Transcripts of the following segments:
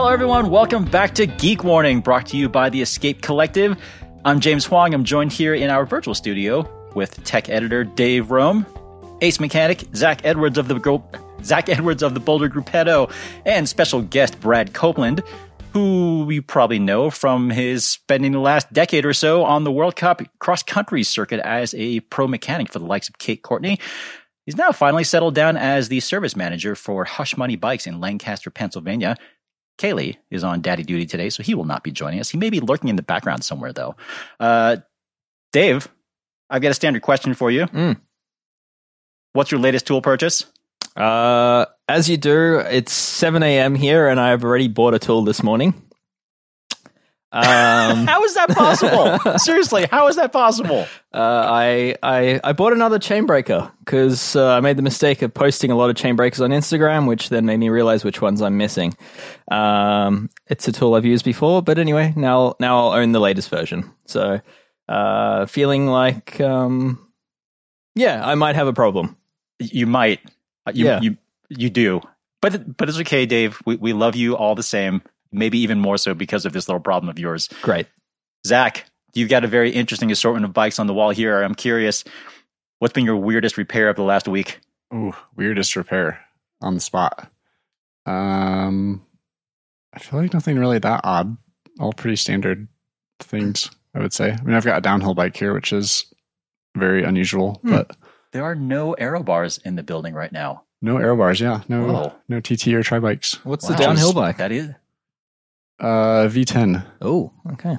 Hello, everyone. Welcome back to Geek Warning, brought to you by the Escape Collective. I'm James Huang. I'm joined here in our virtual studio with tech editor Dave Rome, ace mechanic Zach Edwards of the Zach Edwards of the Boulder Gruppetto, and special guest Brad Copeland, who you probably know from his spending the last decade or so on the World Cup cross country circuit as a pro mechanic for the likes of Kate Courtney. He's now finally settled down as the service manager for Hush Money Bikes in Lancaster, Pennsylvania. Caley is on daddy duty today, so he will not be joining us. He may be lurking in the background somewhere, though. Uh, Dave, I've got a standard question for you. Mm. What's your latest tool purchase? Uh, as you do, it's 7 a.m. here, and I've already bought a tool this morning. Um, how is that possible? Seriously, how is that possible? Uh, I, I I bought another chain breaker because uh, I made the mistake of posting a lot of chain breakers on Instagram, which then made me realize which ones I'm missing. Um, it's a tool I've used before, but anyway, now now I'll own the latest version. So, uh, feeling like, um, yeah, I might have a problem. You might. Uh, you, yeah. you you do. But but it's okay, Dave. We we love you all the same maybe even more so because of this little problem of yours. Great. Zach, you've got a very interesting assortment of bikes on the wall here. I'm curious, what's been your weirdest repair of the last week? Ooh, weirdest repair on the spot. Um, I feel like nothing really that odd. All pretty standard things, I would say. I mean, I've got a downhill bike here, which is very unusual, hmm. but there are no aero bars in the building right now. No aero bars, yeah. No, Whoa. no TT or tri bikes. What's wow. the downhill bike? That is uh, V10. Oh, okay.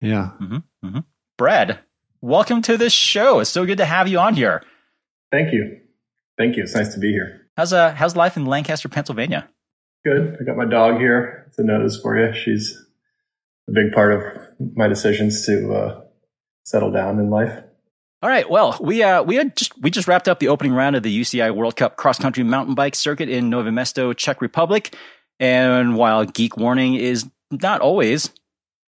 Yeah. Mm-hmm, mm-hmm. Brad, welcome to this show. It's so good to have you on here. Thank you. Thank you. It's nice to be here. How's uh how's life in Lancaster, Pennsylvania? Good. I got my dog here to notice for you. She's a big part of my decisions to uh, settle down in life. All right. Well, we uh, we had just we just wrapped up the opening round of the UCI World Cup cross country mountain bike circuit in Nové Mesto, Czech Republic. And while Geek Warning is not always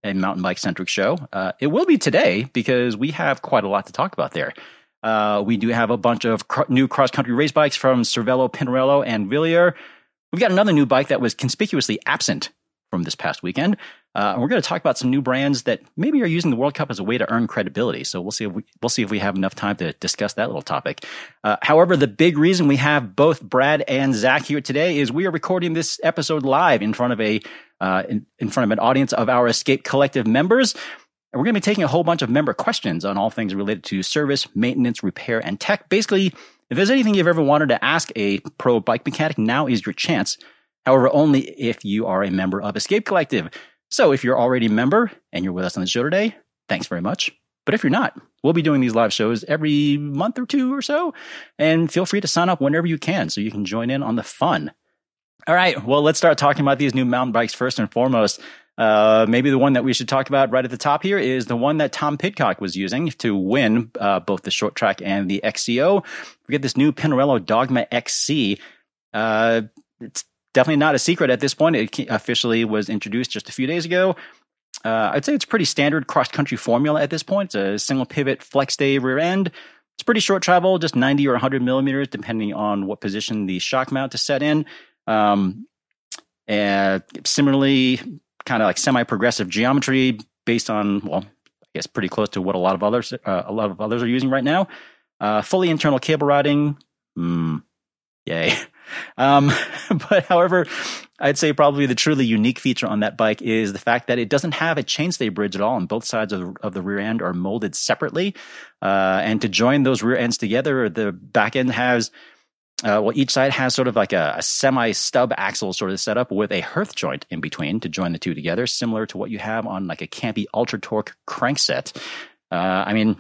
a mountain bike centric show, uh, it will be today because we have quite a lot to talk about there. Uh, we do have a bunch of cr- new cross country race bikes from Cervelo, Pinarello, and Wilier. We've got another new bike that was conspicuously absent from this past weekend. Uh, and we're going to talk about some new brands that maybe are using the World Cup as a way to earn credibility. So we'll see if we we'll see if we have enough time to discuss that little topic. Uh, however, the big reason we have both Brad and Zach here today is we are recording this episode live in front of a uh, in, in front of an audience of our Escape Collective members. And we're going to be taking a whole bunch of member questions on all things related to service, maintenance, repair, and tech. Basically, if there's anything you've ever wanted to ask a pro bike mechanic, now is your chance. However, only if you are a member of Escape Collective. So if you're already a member and you're with us on the show today, thanks very much. But if you're not, we'll be doing these live shows every month or two or so. And feel free to sign up whenever you can so you can join in on the fun. All right. Well, let's start talking about these new mountain bikes first and foremost. Uh, maybe the one that we should talk about right at the top here is the one that Tom Pidcock was using to win uh, both the short track and the XCO. We get this new Pinarello Dogma XC. Uh, it's definitely not a secret at this point. It officially was introduced just a few days ago. Uh, I'd say it's pretty standard cross country formula at this point. It's a single pivot flex stay rear end. It's pretty short travel, just 90 or 100 millimeters, depending on what position the shock mount is set in. Um, and similarly, kind of like semi progressive geometry based on, well, I guess pretty close to what a lot of others, uh, a lot of others are using right now. Uh, fully internal cable routing. Mm, yay. Um, but however, I'd say probably the truly unique feature on that bike is the fact that it doesn't have a chainstay bridge at all, and both sides of, of the rear end are molded separately. Uh, and to join those rear ends together, the back end has uh, well, each side has sort of like a, a semi stub axle sort of setup with a Hirth joint in between to join the two together, similar to what you have on like a Campy Ultra Torque crankset. Uh, I mean,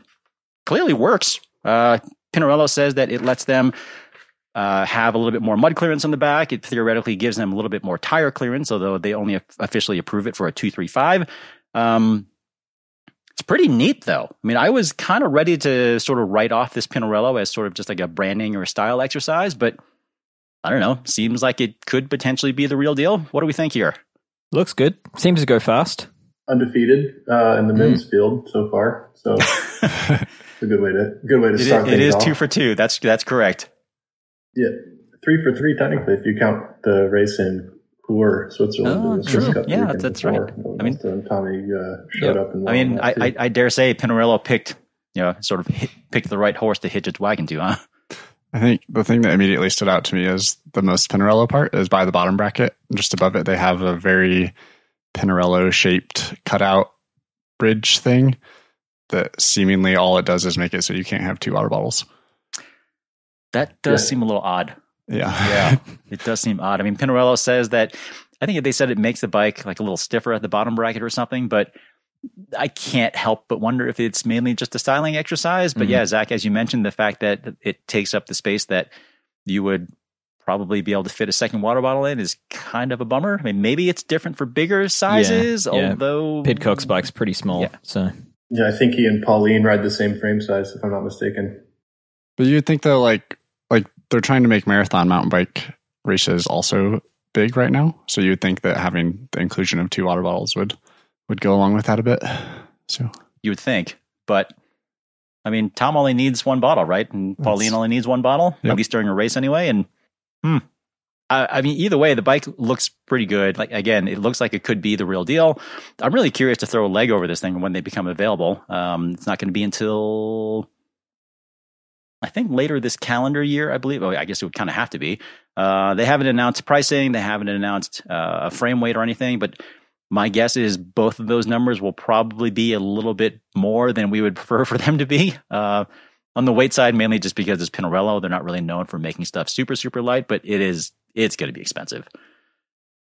clearly works. Uh, Pinarello says that it lets them uh, have a little bit more mud clearance on the back. It theoretically gives them a little bit more tire clearance, although they only officially approve it for a 235. Um, it's pretty neat, though. I mean, I was kind of ready to sort of write off this Pinarello as sort of just like a branding or a style exercise, but I don't know. Seems like it could potentially be the real deal. What do we think here? Looks good. Seems to go fast. Undefeated uh, in the men's mm. field so far, so it's a good way to good way to start. It, it is off. two for two. That's that's correct. Yeah, three for three technically if you count the race in Poor, Switzerland. Oh, true. Cup Yeah, weekend that's right. I mean- Tommy uh, showed Yeah. up. And I mean, I, I. I dare say Pinarello picked, you know, sort of hit, picked the right horse to hitch its wagon to, huh? I think the thing that immediately stood out to me as the most Pinarello part is by the bottom bracket. Just above it, they have a very Pinarello shaped cutout bridge thing that seemingly all it does is make it so you can't have two water bottles. That does Yeah. seem a little odd. Yeah. Yeah, it does seem odd. I mean, Pinarello says that I think they said it makes the bike like a little stiffer at the bottom bracket or something, but I can't help but wonder if it's mainly just a styling exercise. But Mhm. yeah, Zach, as you mentioned, the fact that it takes up the space that you would probably be able to fit a second water bottle in is kind of a bummer. I mean, maybe it's different for bigger sizes, yeah. although Pidcock's bike's pretty small, Yeah. so yeah, I think he and Pauline ride the same frame size, if I'm not mistaken. But you'd think though, like like they're trying to make marathon mountain bike races also big right now. So you'd think that having the inclusion of two water bottles would would go along with that a bit. So you would think. But I mean, Tom only needs one bottle, right? And Pauline only needs one bottle, Yep. at least during a race anyway. And hmm. I, I mean, either way, the bike looks pretty good. Like again, it looks like it could be the real deal. I'm really curious to throw a leg over this thing when they become available. Um, it's not going to be until I think later this calendar year, I believe. Oh, I guess it would kind of have to be. Uh, they haven't announced pricing. They haven't announced uh, a frame weight or anything, but my guess is both of those numbers will probably be a little bit more than we would prefer for them to be. Uh, on the weight side, mainly just because it's Pinarello. They're not really known for making stuff super, super light, but it is, it's going to be expensive.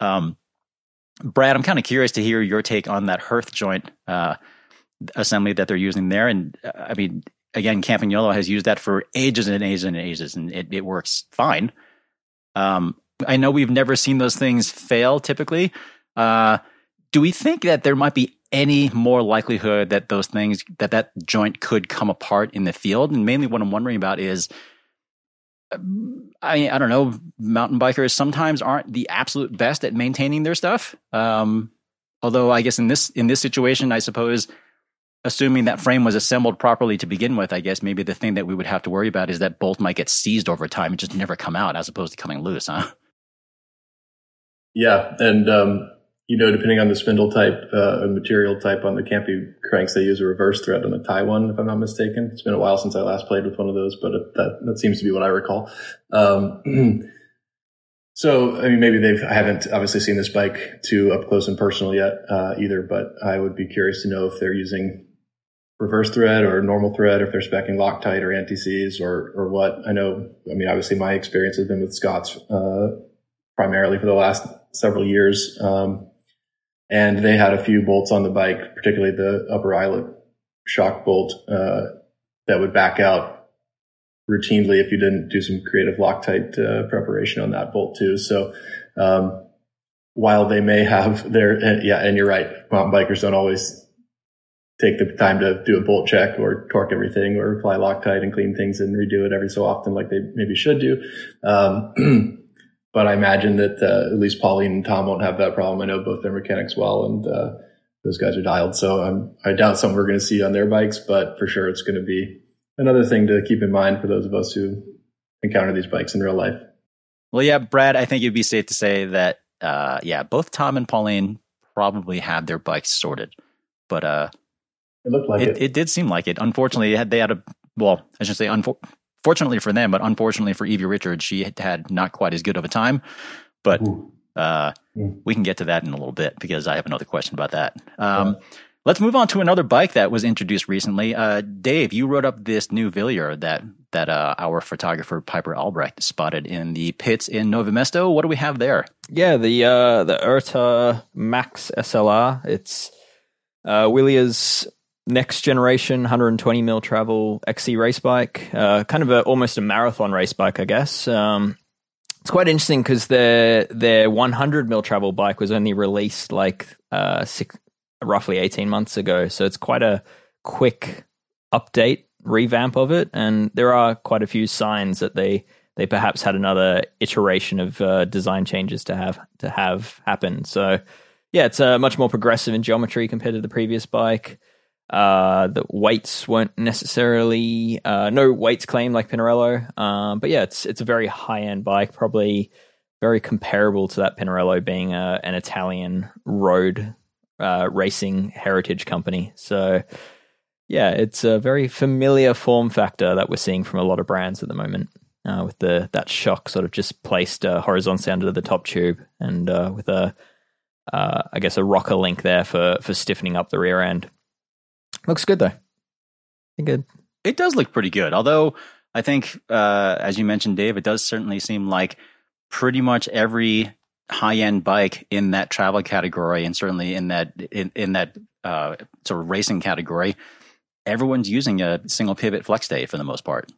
Um, Brad, I'm kind of curious to hear your take on that Hirth joint uh, assembly that they're using there. And uh, I mean, again, Campagnolo has used that for ages and ages and ages, and it, it works fine. Um, I know we've never seen those things fail typically. Uh, do we think that there might be any more likelihood that those things that that joint could come apart in the field and mainly what i'm wondering about is i i don't know mountain bikers sometimes aren't the absolute best at maintaining their stuff um although i guess in this in this situation i suppose assuming that frame was assembled properly to begin with i guess maybe the thing that we would have to worry about is that bolt might get seized over time and just never come out as opposed to coming loose huh Yeah, and um, you know, depending on the spindle type uh, and material type on the Campy cranks, they use a reverse thread on the tie one, if I'm not mistaken. It's been a while since I last played with one of those, but that that seems to be what I recall. Um, so, I mean, maybe they've I haven't obviously seen this bike too up close and personal yet uh, either, but I would be curious to know if they're using reverse thread or normal thread, if they're specking Loctite or anti-seize or or what. I know. I mean, obviously, my experience has been with Scott's uh, primarily for the last several years. Um, and they had a few bolts on the bike, particularly the upper eyelet shock bolt, uh, that would back out routinely if you didn't do some creative Loctite uh, preparation on that bolt too. So, um, while they may have their, and yeah, and you're right, mountain bikers don't always take the time to do a bolt check or torque everything or apply Loctite and clean things and redo it every so often like they maybe should do. Um, but I imagine that uh, at least Pauline and Tom won't have that problem. I know both their mechanics well, and uh, those guys are dialed. So I'm, I doubt something we're going to see on their bikes, but for sure it's going to be another thing to keep in mind for those of us who encounter these bikes in real life. Well, yeah, Brad, I think it'd be safe to say that, uh, yeah, both Tom and Pauline probably have their bikes sorted, but uh, It looked like it, it. it did seem like it. Unfortunately, they had, they had a well, I should say, unfor- fortunately for them, but unfortunately for Evie Richards, she had, had not quite as good of a time. But uh, Mm. we can get to that in a little bit because I have another question about that. Um, Let's move on to another bike that was introduced recently. Uh, Dave, you wrote up this new Wilier that that uh, our photographer Piper Albrecht spotted in the pits in Nova Mesto. What do we have there? Yeah, the uh, the Urta Max SLR. It's uh, Wilier's next generation 120 mil travel XC race bike. Uh, kind of a almost a marathon race bike, I guess. Um, it's quite interesting because their their 100 mil travel bike was only released like uh, six, roughly 18 months ago. So it's quite a quick update revamp of it, and there are quite a few signs that they they perhaps had another iteration of uh, design changes to have to have happen. So yeah, it's uh, much more progressive in geometry compared to the previous bike. Uh, the weights weren't necessarily uh, no weights claim like Pinarello, um, but yeah, it's it's a very high end bike, probably very comparable to that Pinarello being a, an Italian road uh, racing heritage company. So, yeah, it's a very familiar form factor that we're seeing from a lot of brands at the moment. Uh, with the that shock sort of just placed uh, horizontally under the top tube, and uh, with a, uh, I guess a rocker link there for for stiffening up the rear end. Looks good though. Good. It does look pretty good. Although I think, uh, as you mentioned, Dave, it does certainly seem like pretty much every high end bike in that travel category, and certainly in that in, in that uh, sort of racing category, everyone's using a single pivot flex stay for the most part.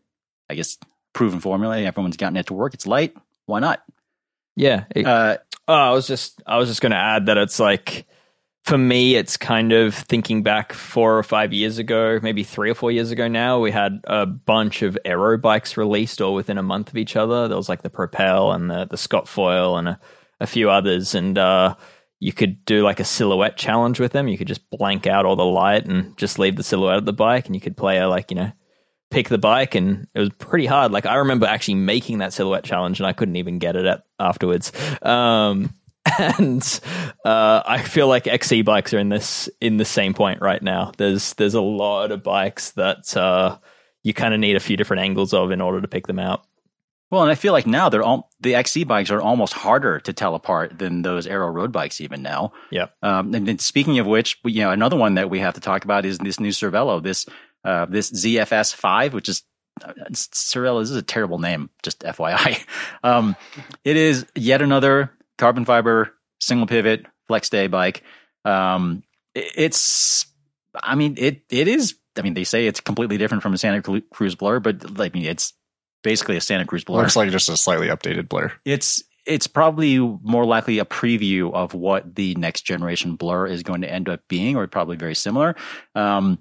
I guess proven formula. Everyone's gotten it to work. It's light. Why not? Yeah. It, Uh, oh, I was just I was just going to add that it's like for me, it's kind of thinking back four or five years ago, maybe three or four years ago now. We had a bunch of aero bikes released all within a month of each other. There was like the Propel and the the Scott Foil and a, a few others, and uh, you could do like a silhouette challenge with them. You could just blank out all the light and just leave the silhouette of the bike, and you could play a like you know pick the bike and it was pretty hard like i remember actually making that silhouette challenge and i couldn't even get it at afterwards um, and uh, I feel like XC bikes are in this in the same point right now. There's there's a lot of bikes that uh, you kind of need a few different angles of in order to pick them out. well, and I feel like now they're all the XC bikes are almost harder to tell apart than those aero road bikes even now. Yeah. Um, and then speaking of which, we- you know, another one that we have to talk about is this new Cervelo, this uh, this ZFS five, which is uh, Cervelo. This is a terrible name, just FYI. Um, it is yet another carbon fiber single pivot flex stay bike. Um, it- it's, I mean, it it is. I mean, they say it's completely different from a Santa Cruz Blur, but I mean, it's basically a Santa Cruz Blur. Looks like just a slightly updated Blur. It's it's probably more likely a preview of what the next generation Blur is going to end up being, or probably very similar. Um,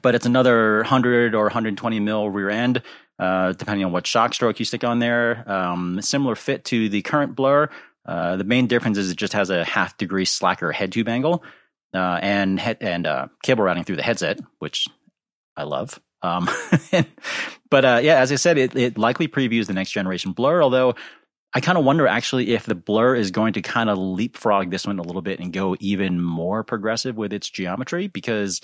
but it's another 100 or 120 mil rear end, uh, depending on what shock stroke you stick on there. Um, similar fit to the current Blur. Uh, the main difference is it just has a half degree slacker head tube angle uh, and head and uh, cable routing through the headset, which I love. Um, but uh, yeah, as I said, it, it likely previews the next generation Blur. Although I kind of wonder actually if the Blur is going to kind of leapfrog this one a little bit and go even more progressive with its geometry because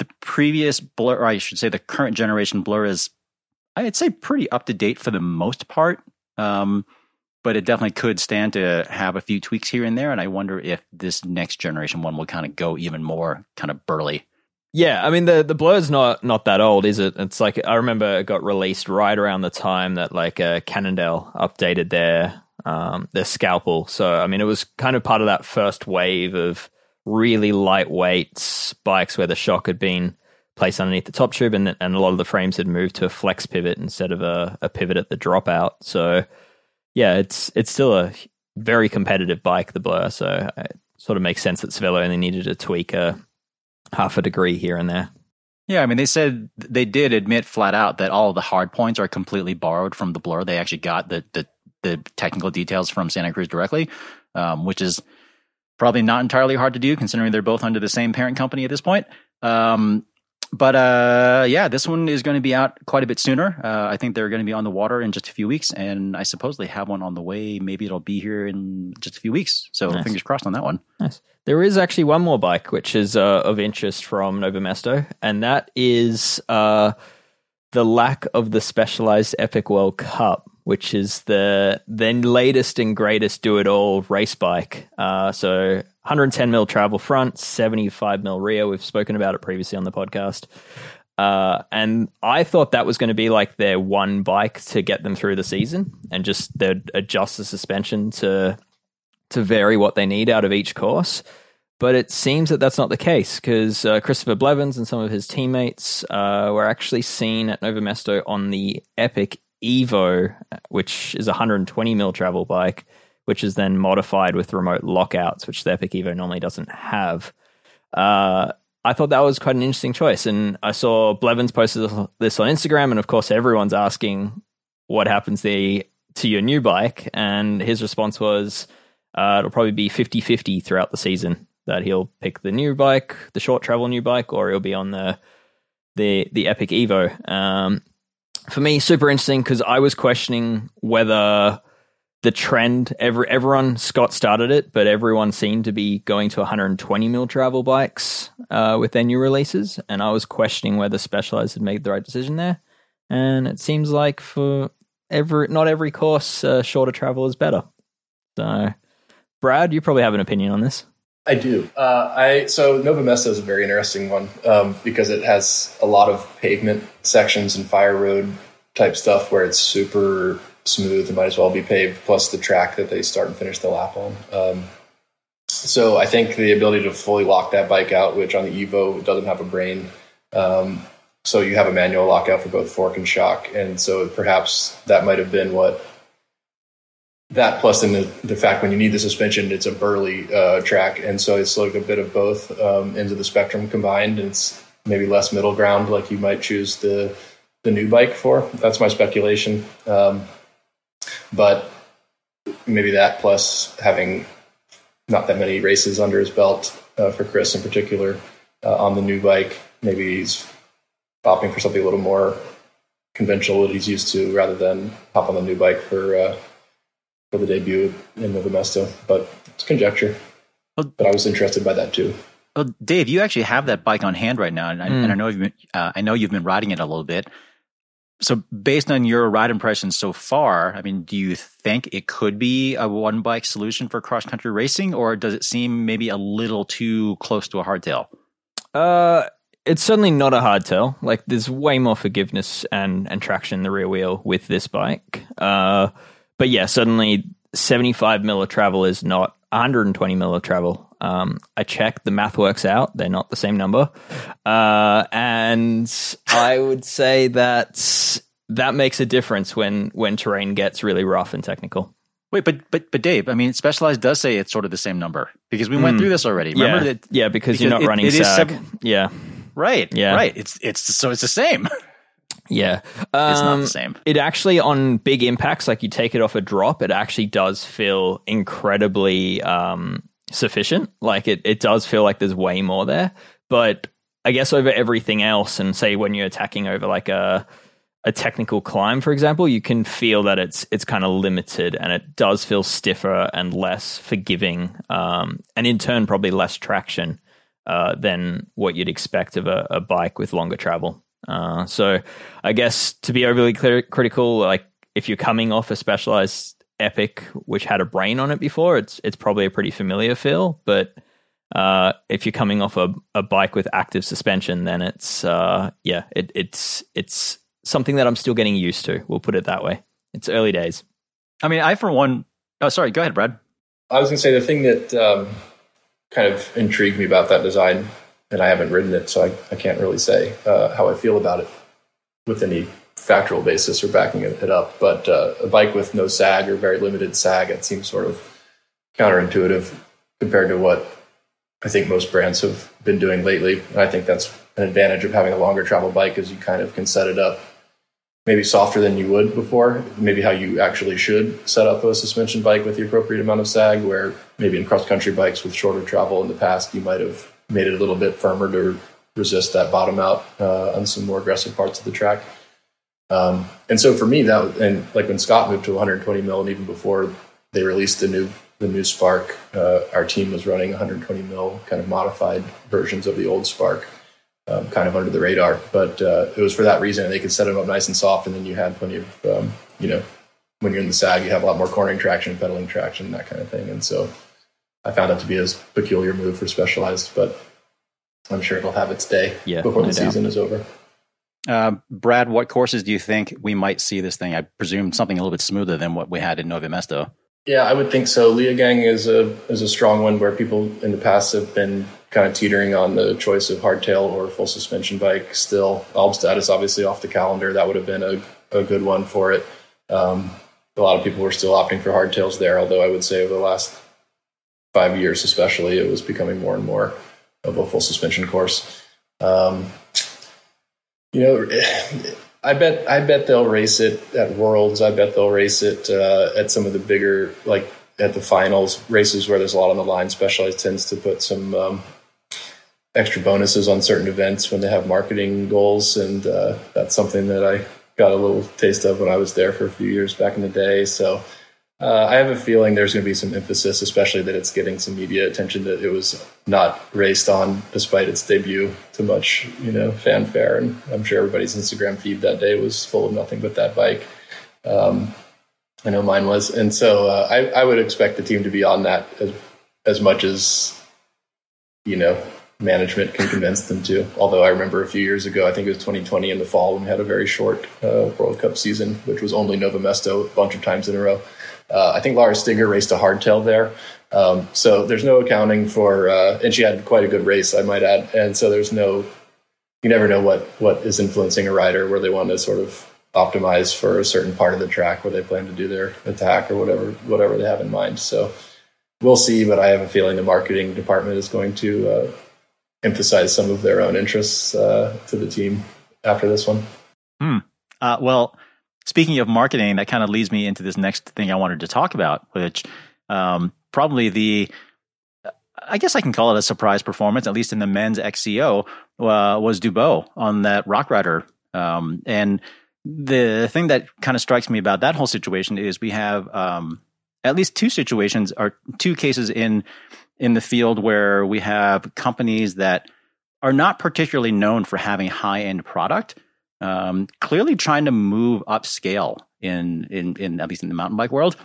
the previous Blur, or I should say, the current generation Blur is, I'd say, pretty up to date for the most part. Um, but it definitely could stand to have a few tweaks here and there. And I wonder if this next generation one will kind of go even more kind of burly. Yeah, I mean the the blur's not not that old, is it? It's like I remember it got released right around the time that like uh, Cannondale updated their um, their scalpel. So I mean it was kind of part of that first wave of really lightweight bikes where the shock had been placed underneath the top tube and and a lot of the frames had moved to a flex pivot instead of a, a pivot at the dropout. So yeah, it's it's still a very competitive bike, the blur. So it sort of makes sense that Cervelo only needed to tweak a half a degree here and there. Yeah, I mean, they said they did admit flat out that all the hard points are completely borrowed from the blur. They actually got the the, the technical details from Santa Cruz directly, um, which is probably not entirely hard to do considering they're both under the same parent company at this point. Um, but uh, yeah, this one is going to be out quite a bit sooner. Uh, I think they're going to be on the water in just a few weeks, and I suppose they have one on the way. Maybe it'll be here in just a few weeks. So Nice. fingers crossed on that one. Nice. There is actually one more bike which is uh, of interest from Nova Mesto, and that is uh, the lack of the specialized Epic World Cup, which is the then latest and greatest do it all race bike. Uh, so 110 mil travel front, 75 mil rear. We've spoken about it previously on the podcast. Uh, and I thought that was going to be like their one bike to get them through the season, and just they'd adjust the suspension to to vary what they need out of each course. But it seems that that's not the case because uh, Christopher Blevins and some of his teammates uh, were actually seen at Nova Mesto on the Epic Evo, which is a 120 mil travel bike, which is then modified with remote lockouts, which the Epic Evo normally doesn't have. Uh, I thought that was quite an interesting choice, and I saw Blevins posted this on Instagram, and of course, everyone's asking what happens there to your new bike, and his response was uh, it'll probably be 50-50 throughout the season that he'll pick the new bike, the short travel new bike, or he'll be on the the the Epic Evo. Um, for me, super interesting because I was questioning whether the trend. Every everyone Scott started it, but everyone seemed to be going to 120 mil travel bikes uh, with their new releases, and I was questioning whether Specialized had made the right decision there. And it seems like for every not every course, uh, shorter travel is better. So, Brad, you probably have an opinion on this. I do. Uh, I so Nove Mesto is a very interesting one um, because it has a lot of pavement sections and fire road type stuff where it's super smooth and might as well be paved, plus the track that they start and finish the lap on. Um, so I think the ability to fully lock that bike out, which on the Evo doesn't have a brain, um, so you have a manual lockout for both fork and shock, and so perhaps that might have been what that plus in the, the fact when you need the suspension, it's a burly uh, track, and so it's like a bit of both um, into the spectrum combined, it's maybe less middle ground like you might choose the the new bike for. That's my speculation, um, but maybe that plus having not that many races under his belt uh, for Chris in particular uh, on the new bike, maybe he's opting for something a little more conventional that he's used to rather than hop on the new bike for uh, for the debut in Nove Mesto, but it's conjecture. Well, but I was interested by that too. Well, Dave, you actually have that bike on hand right now, and I, mm. and I know you've been, uh, I know you've been riding it a little bit. So, based on your ride impressions so far, I mean, do you think it could be a one bike solution for cross country racing, or does it seem maybe a little too close to a hardtail? Uh, it's certainly not a hardtail. Like, there's way more forgiveness and and traction in the rear wheel with this bike. Uh, but yeah, suddenly 75 mil of travel is not 120 mil of travel. Um, I checked, the math works out. They're not the same number. Uh, and I would say that that makes a difference when, when terrain gets really rough and technical. Wait, but but but Dave, I mean, Specialized does say it's sort of the same number because we mm. went through this already. Remember yeah. that? Yeah, because, because you're not it, running it SAG. Seven, yeah, right. Yeah, right. It's it's so it's the same. Yeah. Um, it's not the um, same. It actually, on big impacts, like you take it off a drop, it actually does feel incredibly um, sufficient. Like it, it does feel like there's way more there. But I guess over everything else, and say when you're attacking over like a a technical climb, for example, you can feel that it's it's kind of limited, and it does feel stiffer and less forgiving, um, and in turn probably less traction uh, than what you'd expect of a, a bike with longer travel. Uh, so I guess to be overly clear, critical, like if you're coming off a specialized epic which had a brain on it before, it's it's probably a pretty familiar feel. But uh, if you're coming off a, a bike with active suspension, then it's uh, yeah, it, it's it's something that I'm still getting used to. We'll put it that way. It's early days. I mean, I for one. Oh, sorry. Go ahead, Brad. I was going to say the thing that um, kind of intrigued me about that design and I haven't ridden it, so I, I can't really say uh, how I feel about it with any factual basis or backing it, up. But uh, a bike with no sag or very limited sag, it seems sort of counterintuitive compared to what I think most brands have been doing lately. And I think that's an advantage of having a longer travel bike, is you kind of can set it up maybe softer than you would before, maybe how you actually should set up a suspension bike with the appropriate amount of sag, where maybe in cross country bikes with shorter travel in the past, you might have made it a little bit firmer to resist that bottom out uh, on some more aggressive parts of the track. Um, and so for me, that and like when Scott moved to 120 mil, and even before they released the new the new Spark, uh, our team was running 120 mil kind of modified versions of the old Spark, um, kind of under the radar. But uh, it was for that reason they could set them up nice and soft, and then you had plenty of um, you know when you're in the sag, you have a lot more cornering traction, pedaling traction, that kind of thing. And so I found it to be a peculiar move for Specialized, but I'm sure it'll have its day yeah, before no the doubt. season is over. Uh, Brad, what courses do you think we might see this thing? I presume something a little bit smoother than what we had in Nove Mesto. Yeah, I would think so. Leogang is a is a strong one where people in the past have been kind of teetering on the choice of hardtail or full suspension bike. Still, Albstadt is obviously off the calendar. That would have been a, a good one for it. Um, a lot of people were still opting for hardtails there, although I would say over the last five years, especially, it was becoming more and more of a full suspension course. Um, you know, I bet I bet they'll race it at Worlds. I bet they'll race it uh, at some of the bigger, like at the finals races where there's a lot on the line. Specialized tends to put some um, extra bonuses on certain events when they have marketing goals, and uh, that's something that I got a little taste of when I was there for a few years back in the day. So Uh, I have a feeling there's going to be some emphasis, especially that it's getting some media attention that it was not raced on despite its debut to much, you know, fanfare. And I'm sure everybody's Instagram feed that day was full of nothing but that bike. Um, I know mine was, and so uh, I, I would expect the team to be on that as as much as you know management can convince them to. Although I remember a few years ago, I think it was 2020 in the fall when we had a very short uh, World Cup season, which was only Nove Mesto a bunch of times in a row. Uh, I think Laura Stigger raced a hardtail there. Um, so there's no accounting for, uh, and she had quite a good race, I might add. And so there's no, you never know what, what is influencing a rider where they want to sort of optimize for a certain part of the track where they plan to do their attack or whatever, whatever they have in mind. So we'll see, but I have a feeling the marketing department is going to uh, emphasize some of their own interests uh, to the team after this one. Hmm. Uh, well, speaking of marketing, that kind of leads me into this next thing I wanted to talk about, which um, probably the I guess I can call it a surprise performance, at least in the men's XCO, uh, was Dubau on that Rock Rider. Um, and the thing that kind of strikes me about that whole situation is we have um, at least two situations or two cases in in the field where we have companies that are not particularly known for having high end product, um, clearly trying to move upscale in, in in at least in the mountain bike world.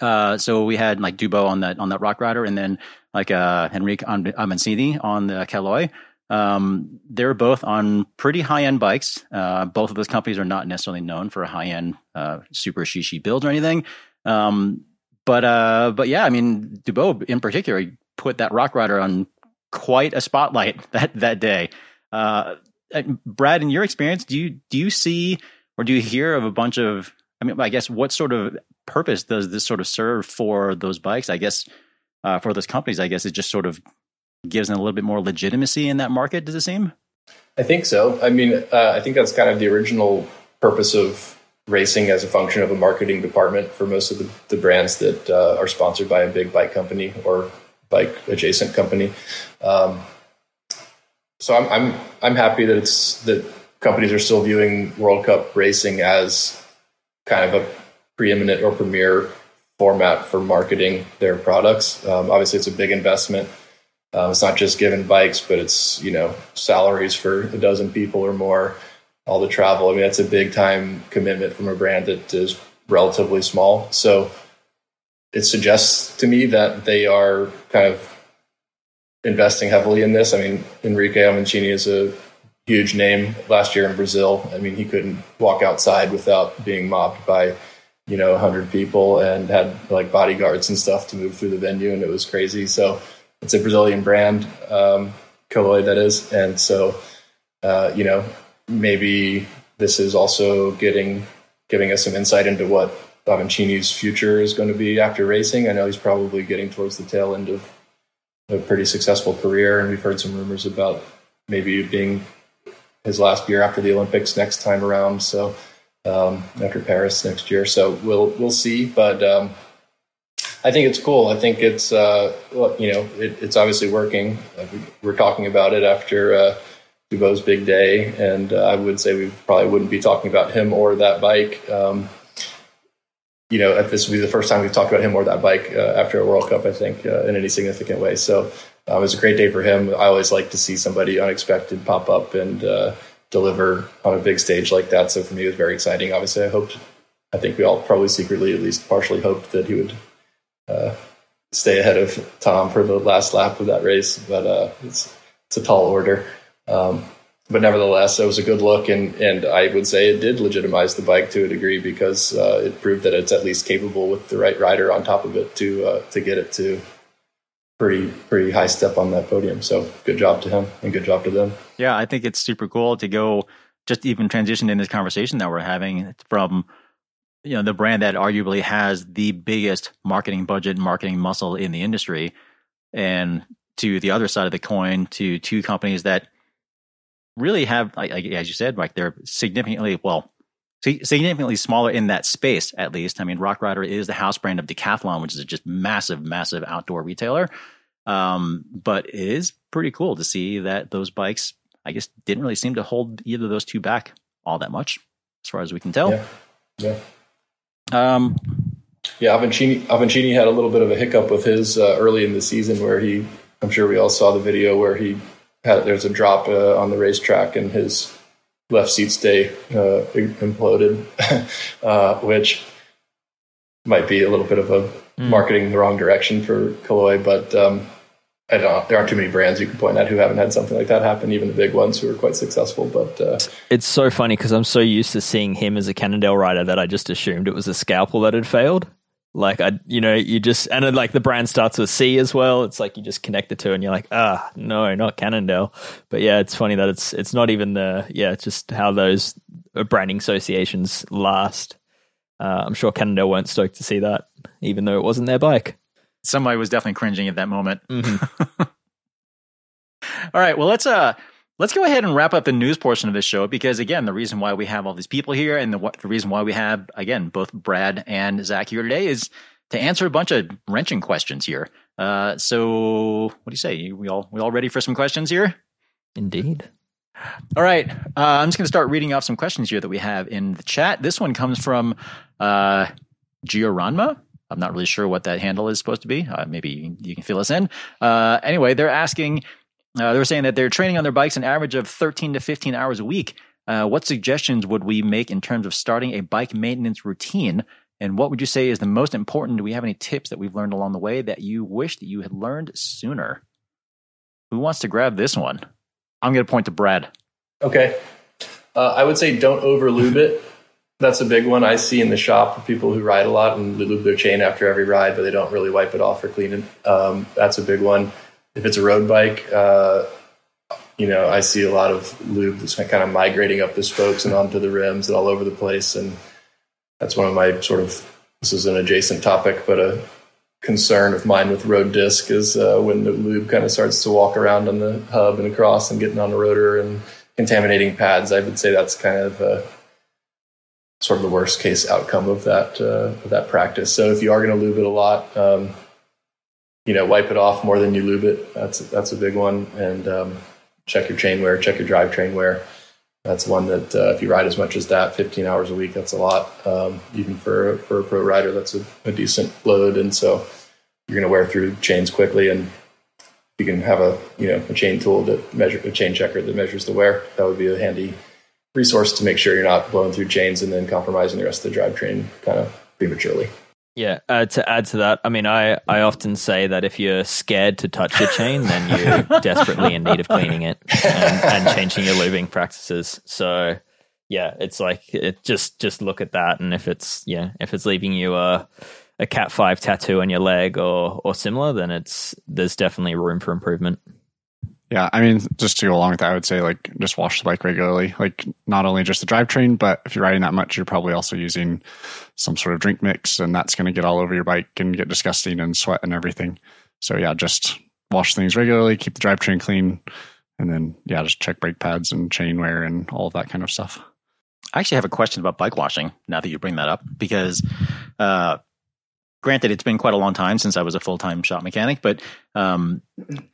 Uh, so we had like Dubau on that on that Rock Rider, and then like uh, Henrique Avancini on the Caloi. Um, they're both on pretty high end bikes. Uh, both of those companies are not necessarily known for a high end uh, super shishi build or anything. Um, but uh, but yeah, I mean, Dubau in particular put that Rock Rider on quite a spotlight that that day. Uh, Brad, in your experience, do you do you see or do you hear of a bunch of? I mean, I guess what sort of purpose does this sort of serve for those bikes? I guess uh, for those companies, I guess it just sort of gives them a little bit more legitimacy in that market. Does it seem? I think so. I mean, uh, I think that's kind of the original purpose of racing as a function of a marketing department for most of the, the brands that uh, are sponsored by a big bike company or bike adjacent company. Um, so I'm, I'm I'm happy that it's that companies are still viewing World Cup racing as kind of a preeminent or premier format for marketing their products. Um, obviously, it's a big investment. Um, it's not just given bikes, but it's you know salaries for a dozen people or more all the travel. I mean, that's a big time commitment from a brand that is relatively small. So it suggests to me that they are kind of investing heavily in this. I mean, Enrique Avancini is a huge name last year in Brazil. I mean, he couldn't walk outside without being mobbed by, you know, 100 people and had like bodyguards and stuff to move through the venue, and it was crazy. So it's a Brazilian brand, um, that is. And so, uh, you know, maybe this is also getting giving us some insight into what Avancini's future is going to be after racing. I know he's probably getting towards the tail end of a pretty successful career, and we've heard some rumors about maybe being his last year after the Olympics next time around. So um, after Paris next year, so we'll we'll see. But um, I think it's cool. I think it's uh, you know it, it's obviously working. We're talking about it after. Uh, Dubau's big day, and uh, I would say we probably wouldn't be talking about him or that bike. Um, you know, this would be the first time we've talked about him or that bike uh, after a World Cup, I think, uh, in any significant way. So um, it was a great day for him. I always like to see somebody unexpected pop up and uh, deliver on a big stage like that. So for me, it was very exciting. Obviously, I hoped, I think we all probably secretly, at least partially, hoped that he would uh, stay ahead of Tom for the last lap of that race, but uh, it's it's a tall order. Um, but nevertheless, it was a good look, and and I would say it did legitimize the bike to a degree because uh, it proved that it's at least capable with the right rider on top of it to uh, to get it to pretty pretty high step on that podium. So good job to him and good job to them. Yeah, I think it's super cool to go just even transition in this conversation that we're having from you know the brand that arguably has the biggest marketing budget marketing muscle in the industry and to the other side of the coin to two companies that really have, like, as you said, like they're significantly well, significantly smaller in that space. At least, I mean, Rock Rider is the house brand of Decathlon, which is just massive, massive outdoor retailer. Um, but it is pretty cool to see that those bikes, I guess, didn't really seem to hold either of those two back all that much, as far as we can tell. Yeah. yeah. Um, Yeah, Avancini, Avancini had a little bit of a hiccup with his uh, early in the season where he, I'm sure we all saw the video where he had, there's a drop uh, on the racetrack and his left seat stay uh, imploded, uh, which might be a little bit of a mm. marketing in the wrong direction for Caloi, but um, I don't. There aren't too many brands you can point at who haven't had something like that happen. Even the big ones who are quite successful. But uh, it's so funny because I'm so used to seeing him as a Cannondale rider that I just assumed it was a scalpel that had failed. Like I, you know, you just and then like the brand starts with C as well. It's like you just connect the two, and you're like, ah, no, not Cannondale. But yeah, it's funny that it's it's not even the yeah, it's just how those branding associations last. Uh, I'm sure Cannondale weren't stoked to see that, even though it wasn't their bike somebody was definitely cringing at that moment. Mm-hmm. all right, well let's uh let's go ahead and wrap up the news portion of this show because again, the reason why we have all these people here and the, the reason why we have again both Brad and Zach here today is to answer a bunch of wrenching questions here. Uh, so what do you say? We all we all ready for some questions here? Indeed. All right, uh, I'm just going to start reading off some questions here that we have in the chat. This one comes from uh, Gioranma. I'm not really sure what that handle is supposed to be. Uh, maybe you, you, can fill us in. Uh, anyway, they're asking, uh, they're saying that they're training on their bikes an average of 13 to 15 hours a week. Uh, what suggestions would we make in terms of starting a bike maintenance routine? And what would you say is the most important? Do we have any tips that we've learned along the way that you wish that you had learned sooner? Who wants to grab this one? I'm going to point to Brad. Okay. Uh, I would say don't over lube it that's a big one I see in the shop people who ride a lot and lube their chain after every ride, but they don't really wipe it off or clean it. Um, that's a big one. If it's a road bike, uh, you know, I see a lot of lube that's kind of migrating up the spokes and onto the rims and all over the place. And that's one of my sort of, this is an adjacent topic, but a concern of mine with road disc is uh, when the lube kind of starts to walk around on the hub and across and getting on the rotor and contaminating pads. I would say that's kind of a sort of the worst case outcome of that uh, of that practice. So if you are going to lube it a lot, um, you know, wipe it off more than you lube it. That's that's a big one. And um, check your chain wear, check your drivetrain wear. That's one that uh, if you ride as much as that, 15 hours a week, that's a lot. Um, even for for a pro rider, that's a, a decent load. And so you're going to wear through chains quickly and you can have a you know a chain tool that measure a chain checker that measures the wear. That would be a handy resource to make sure you're not blowing through chains and then compromising the rest of the drivetrain kind of prematurely. Yeah, uh, to add to that, I mean, I, I often say that if you're scared to touch your chain, then you're desperately in need of cleaning it and, and, changing your lubing practices. So, yeah, it's like it just just look at that, and if it's yeah, if it's leaving you a a Cat Five tattoo on your leg or or similar, then it's there's definitely room for improvement. Yeah, I mean, just to go along with that, I would say like just wash the bike regularly. Like not only just the drivetrain, but if you're riding that much, you're probably also using some sort of drink mix, and that's going to get all over your bike and get disgusting and sweat and everything. So yeah, just wash things regularly, keep the drivetrain clean, and then yeah, just check brake pads and chain wear and all of that kind of stuff. I actually have a question about bike washing now that you bring that up because uh, granted it's been quite a long time since i was a full-time shop mechanic but um,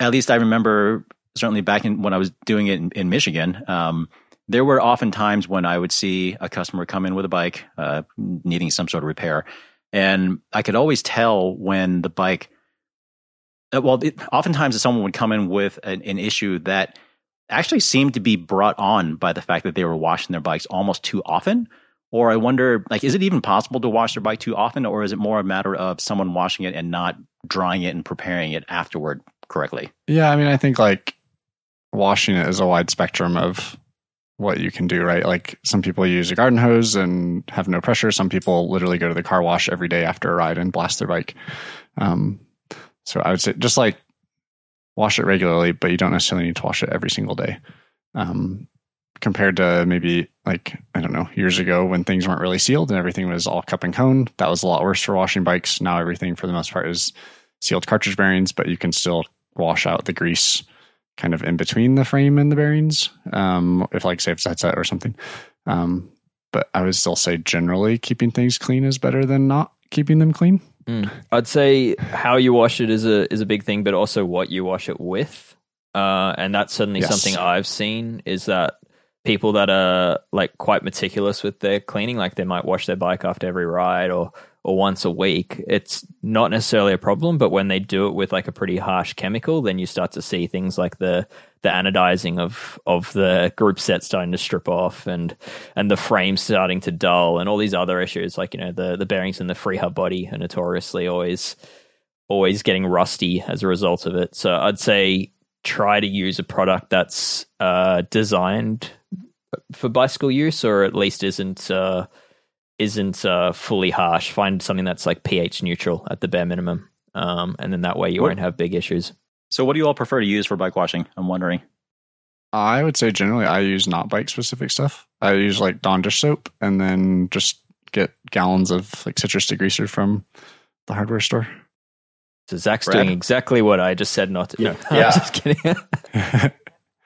at least i remember certainly back in when I was doing it in, in Michigan, um, there were often times when I would see a customer come in with a bike uh, needing some sort of repair, and I could always tell when the bike. Uh, well, it, oftentimes someone would come in with an, an issue that actually seemed to be brought on by the fact that they were washing their bikes almost too often. Or I wonder, like, is it even possible to wash their bike too often, or is it more a matter of someone washing it and not drying it and preparing it afterward correctly? Yeah, I mean, I think like washing it is a wide spectrum of what you can do, right? Like some people use a garden hose and have no pressure. Some people literally go to the car wash every day after a ride and blast their bike. Um, so I would say just like wash it regularly, but you don't necessarily need to wash it every single day. Um, compared to maybe like, I don't know, years ago when things weren't really sealed and everything was all cup and cone, that was a lot worse for washing bikes. Now everything for the most part is sealed cartridge bearings, but you can still wash out the grease kind of in between the frame and the bearings. Um, if like say it's headset or something. Um, but I would still say generally keeping things clean is better than not keeping them clean. Mm. I'd say how you wash it is a is a big thing, but also what you wash it with. Uh, and that's certainly yes. something I've seen is that people that are like quite meticulous with their cleaning, like they might wash their bike after every ride or or once a week, it's not necessarily a problem. But when they do it with like a pretty harsh chemical, then you start to see things like the the anodizing of of the group set starting to strip off and and the frame starting to dull and all these other issues like you know the the bearings in the free hub body are notoriously always always getting rusty as a result of it. So I'd say try to use a product that's uh, designed for bicycle use, or at least isn't uh, isn't uh, fully harsh. Find something that's like pH neutral at the bare minimum, um, and then that way you what, won't have big issues. So, what do you all prefer to use for bike washing? I'm wondering. I would say generally I use not bike specific stuff. I use like Dawn dish soap, and then just get gallons of like citrus degreaser from the hardware store. So Zach's Brad. doing exactly what I just said not to. Yeah, no, yeah. just kidding.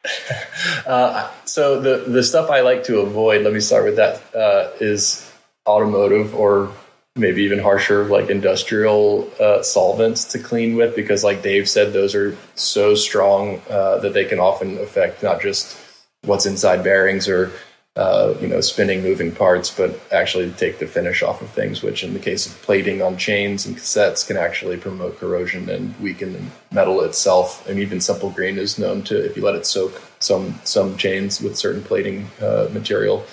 uh, so the the stuff I like to avoid. Let me start with that. Uh, is automotive or maybe even harsher like industrial uh, solvents to clean with because like dave said those are so strong uh, that they can often affect not just what's inside bearings or uh, you know, spinning, moving parts, but actually take the finish off of things, which in the case of plating on chains and cassettes can actually promote corrosion and weaken the metal itself. And even simple green is known to, if you let it soak, some some chains with certain plating uh, material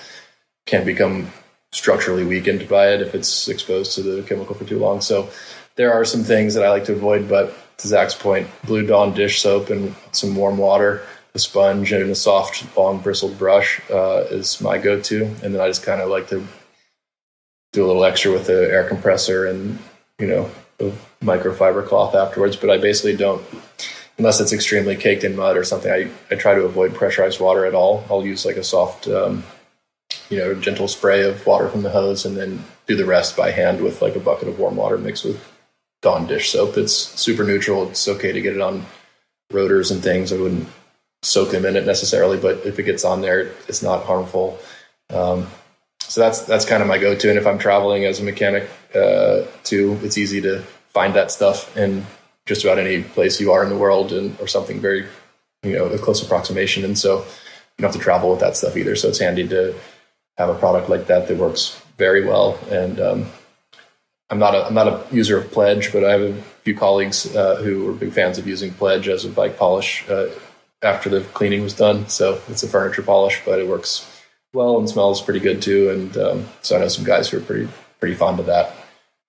can become structurally weakened by it if it's exposed to the chemical for too long. So there are some things that I like to avoid, but to Zach's point, Blue Dawn dish soap and some warm water a sponge and a soft, long bristled brush uh, is my go-to, and then I just kind of like to do a little extra with the air compressor and you know microfiber cloth afterwards. But I basically don't, unless it's extremely caked in mud or something. I, I try to avoid pressurized water at all. I'll use like a soft, um, you know, gentle spray of water from the hose, and then do the rest by hand with like a bucket of warm water mixed with Dawn dish soap. It's super neutral. It's okay to get it on rotors and things. I wouldn't soak them in it necessarily, but if it gets on there, it's not harmful. Um, so that's that's kind of my go-to. And if I'm traveling as a mechanic uh, too, it's easy to find that stuff in just about any place you are in the world, and or something very you know a close approximation. And so you don't have to travel with that stuff either. So it's handy to have a product like that that works very well. And um, I'm not a I'm not a user of Pledge, but I have a few colleagues uh, who are big fans of using Pledge as a bike polish. Uh, after the cleaning was done. So it's a furniture polish, but it works well and smells pretty good too. And um, so I know some guys who are pretty pretty fond of that.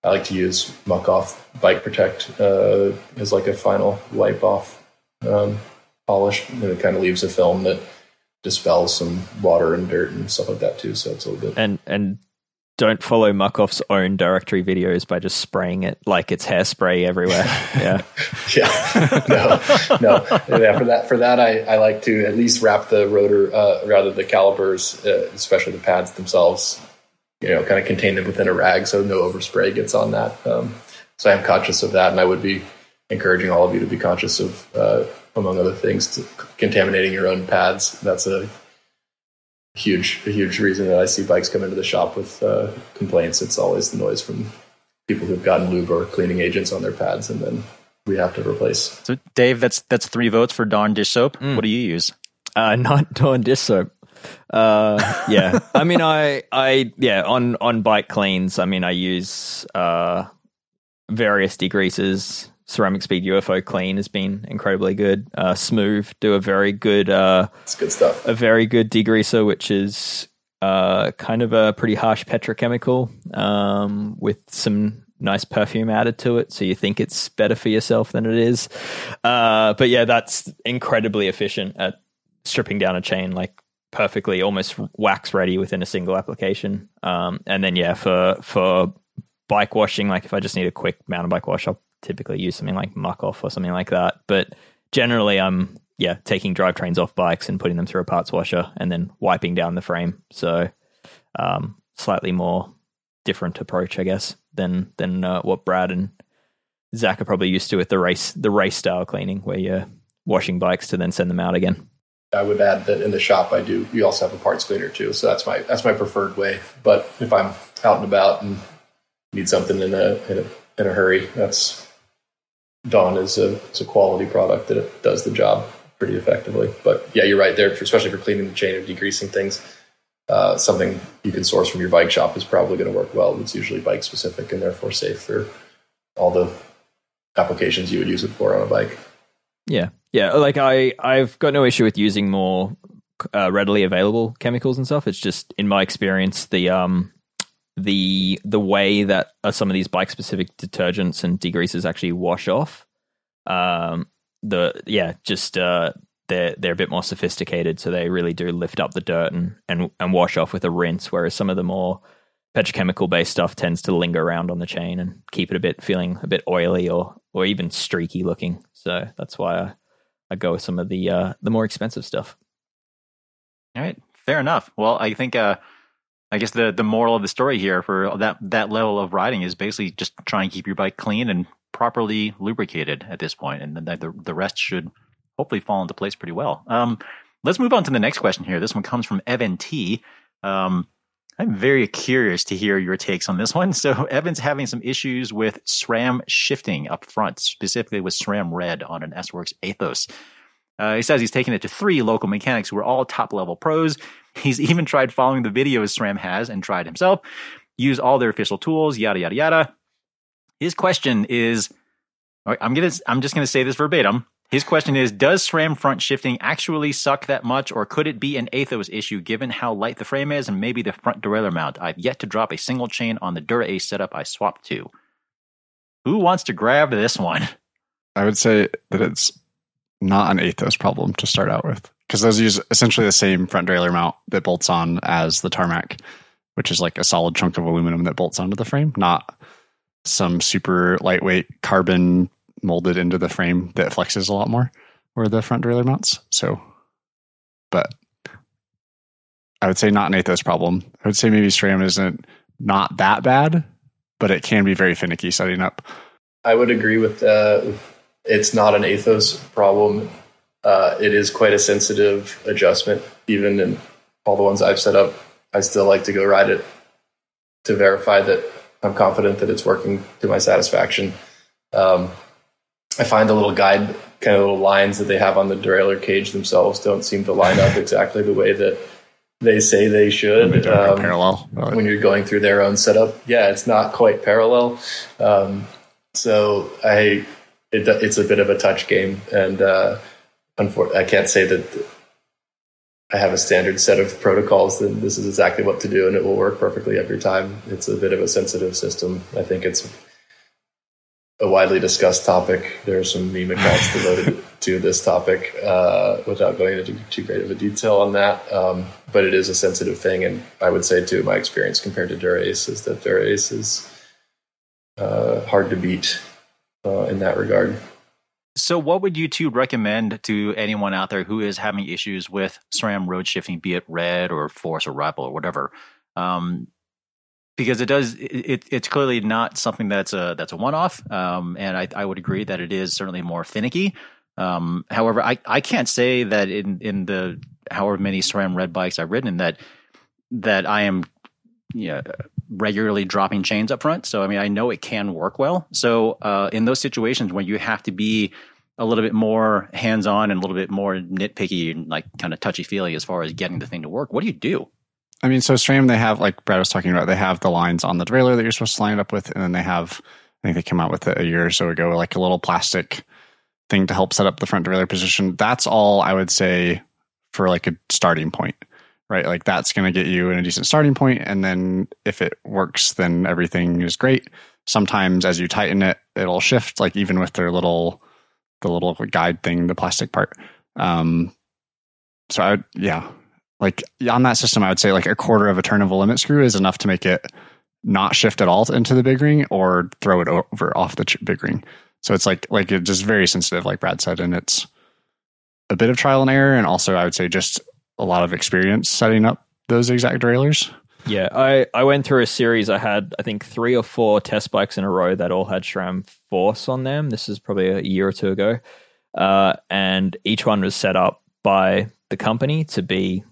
I like to use Muck Off Bike Protect uh, as like a final wipe off um, polish, and it kind of leaves a film that dispels some water and dirt and stuff like that too. So it's a little bit and and don't follow Muck-Off's own directory videos by just spraying it like it's hairspray everywhere. Yeah. yeah. No, no. Yeah, for that, for that, I, I like to at least wrap the rotor, uh, rather the calipers, uh, especially the pads themselves, you know, kind of contain them within a rag so no overspray gets on that. Um, so I am conscious of that. And I would be encouraging all of you to be conscious of, uh, among other things, to contaminating your own pads. That's a huge a huge reason that I see bikes come into the shop with uh, complaints. It's always the noise from people who've gotten lube or cleaning agents on their pads, and then we have to replace. So, Dave, that's that's three votes for Dawn dish soap. Mm. What do you use? Uh, not Dawn dish soap. Uh, yeah, I mean, I, I, yeah, on on bike cleans. I mean, I use uh, various degreasers Ceramic Speed UFO Clean has been incredibly good. Uh, Smooth do a very good. Uh, it's good stuff. A very good degreaser, which is uh, kind of a pretty harsh petrochemical um, with some nice perfume added to it, so you think it's better for yourself than it is. Uh, but yeah, that's incredibly efficient at stripping down a chain like perfectly, almost wax ready within a single application. Um, and then yeah, for for bike washing, like if I just need a quick mountain bike wash, I'll typically use something like muck off or something like that. But generally, I'm yeah taking drivetrains off bikes and putting them through a parts washer and then wiping down the frame. So um, slightly more different approach, I guess, than than uh, what Brad and Zach are probably used to with the race the race style cleaning, where you're washing bikes to then send them out again. I would add that in the shop I do. We also have a parts cleaner too, so that's my that's my preferred way. But if I'm out and about and need something in a in a, in a hurry, that's Dawn is a, a quality product that it does the job pretty effectively. But yeah, you're right there, especially for cleaning the chain or degreasing things. uh, something you can source from your bike shop is probably going to work well. It's usually bike specific and therefore safe for all the applications you would use it for on a bike. Yeah, yeah. Like I, I've got no issue with using more uh, readily available chemicals and stuff. It's just in my experience, the um, the the way that uh, some of these bike specific detergents and degreasers actually wash off. Um, the yeah, just uh, they're they're a bit more sophisticated, so they really do lift up the dirt and and and wash off with a rinse. Whereas some of the more petrochemical based stuff tends to linger around on the chain and keep it a bit feeling a bit oily or or even streaky looking. So that's why I, I go with some of the uh, the more expensive stuff. All right, fair enough. Well, I think uh, I guess the the moral of the story here for that that level of riding is basically just try and keep your bike clean and properly lubricated at this point, and then the the rest should hopefully fall into place pretty well. Um, let's move on to the next question here. This one comes from Evan T. Um, I'm very curious to hear your takes on this one. So Evan's having some issues with SRAM shifting up front, specifically with SRAM Red on an S-Works Aethos. Uh, he says he's taken it to three local mechanics who are all top level pros. He's even tried following the videos SRAM has and tried himself, use all their official tools, yada yada yada. His question is, I'm gonna, I'm just gonna say this verbatim. His question is Does SRAM front shifting actually suck that much, or could it be an Aethos issue given how light the frame is and maybe the front derailleur mount? I've yet to drop a single chain on the Dura Ace setup I swapped to. Who wants to grab this one? I would say that it's not an Aethos problem to start out with because those use essentially the same front derailleur mount that bolts on as the Tarmac, which is like a solid chunk of aluminum that bolts onto the frame, not some super lightweight carbon molded into the frame that flexes a lot more or the front derailleur mounts. So, but I would say not an Aethos problem. I would say maybe SRAM isn't not that bad, but it can be very finicky setting up. I would agree with uh, it's not an Aethos problem. Uh, it is quite a sensitive adjustment. Even in all the ones I've set up, I still like to go ride it to verify that I'm confident that it's working to my satisfaction. Um, I find the little guide kind of little lines that they have on the derailleur cage themselves don't seem to line up exactly the way that they say they should. Um, parallel when you're going through their own setup. Yeah, it's not quite parallel. Um, so I, it, it's a bit of a touch game, and uh, I can't say that I have a standard set of protocols. That this is exactly what to do, and it will work perfectly every time. It's a bit of a sensitive system. I think it's a widely discussed topic. There are some meme accounts devoted to this topic uh, without going into too great of a detail on that. Um, but it is a sensitive thing, and I would say too, my experience compared to Dura-Ace is that Dura-Ace is uh, hard to beat uh, in that regard. So, what would you two recommend to anyone out there who is having issues with SRAM road shifting, be it red or force or rival or whatever? Um, because it does it, it's clearly not something that's a that's a one off, um, and I, I would agree that it is certainly more finicky. Um, however, I, I can't say that in in the however many SRAM red bikes I've ridden that that I am know, regularly dropping chains up front. So I mean, I know it can work well. So uh, in those situations when you have to be a little bit more hands on and a little bit more nitpicky and like kind of touchy feely as far as getting the thing to work, what do you do? I mean, so SRAM, they have, like Brad was talking about, they have the lines on the derailleur that you're supposed to line it up with. And then they have, I think they came out with it a year or so ago, like a little plastic thing to help set up the front derailleur position. That's all I would say for like a starting point, right? Like that's going to get you in a decent starting point, And then if it works, then everything is great. Sometimes as you tighten it, it'll shift, like even with their little, the little guide thing, the plastic part. Um, so I, would, yeah, like on that system, I would say like a quarter of a turn of a limit screw is enough to make it not shift at all into the big ring or throw it over off the big ring. So it's like like it's just very sensitive, like Brad said, and it's a bit of trial and error, and also I would say just a lot of experience setting up those exact derailleurs. Yeah, I, I went threw a series. I had, I think, three or four test bikes in a row that all had SRAM Force on them. This is probably a year or two ago. Uh, and each one was set up by the company to be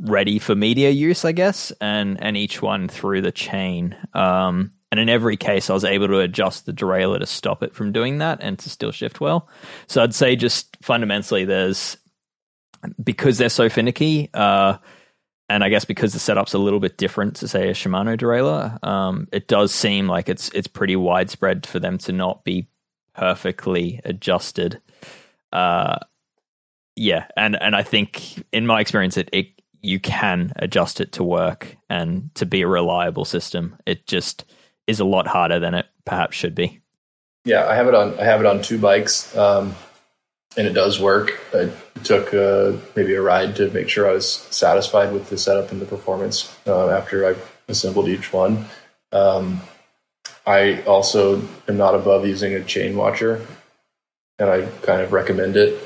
ready for media use, I guess, and and each one through the chain. Um, and in every case, I was able to adjust the derailleur to stop it from doing that and to still shift well. So I'd say just fundamentally, there's because they're so finicky. Uh, and I guess because the setup's a little bit different to say a Shimano derailleur, um, it does seem like it's it's pretty widespread for them to not be perfectly adjusted. Uh, yeah, and and I think in my experience, it, it you can adjust it to work and to be a reliable system. It just is a lot harder than it perhaps should be. Yeah, I have it on. I have it on two bikes, um, and it does work. I took uh, maybe a ride to make sure I was satisfied with the setup and the performance uh, after I assembled each one. Um, I also am not above using a chain watcher, and I kind of recommend it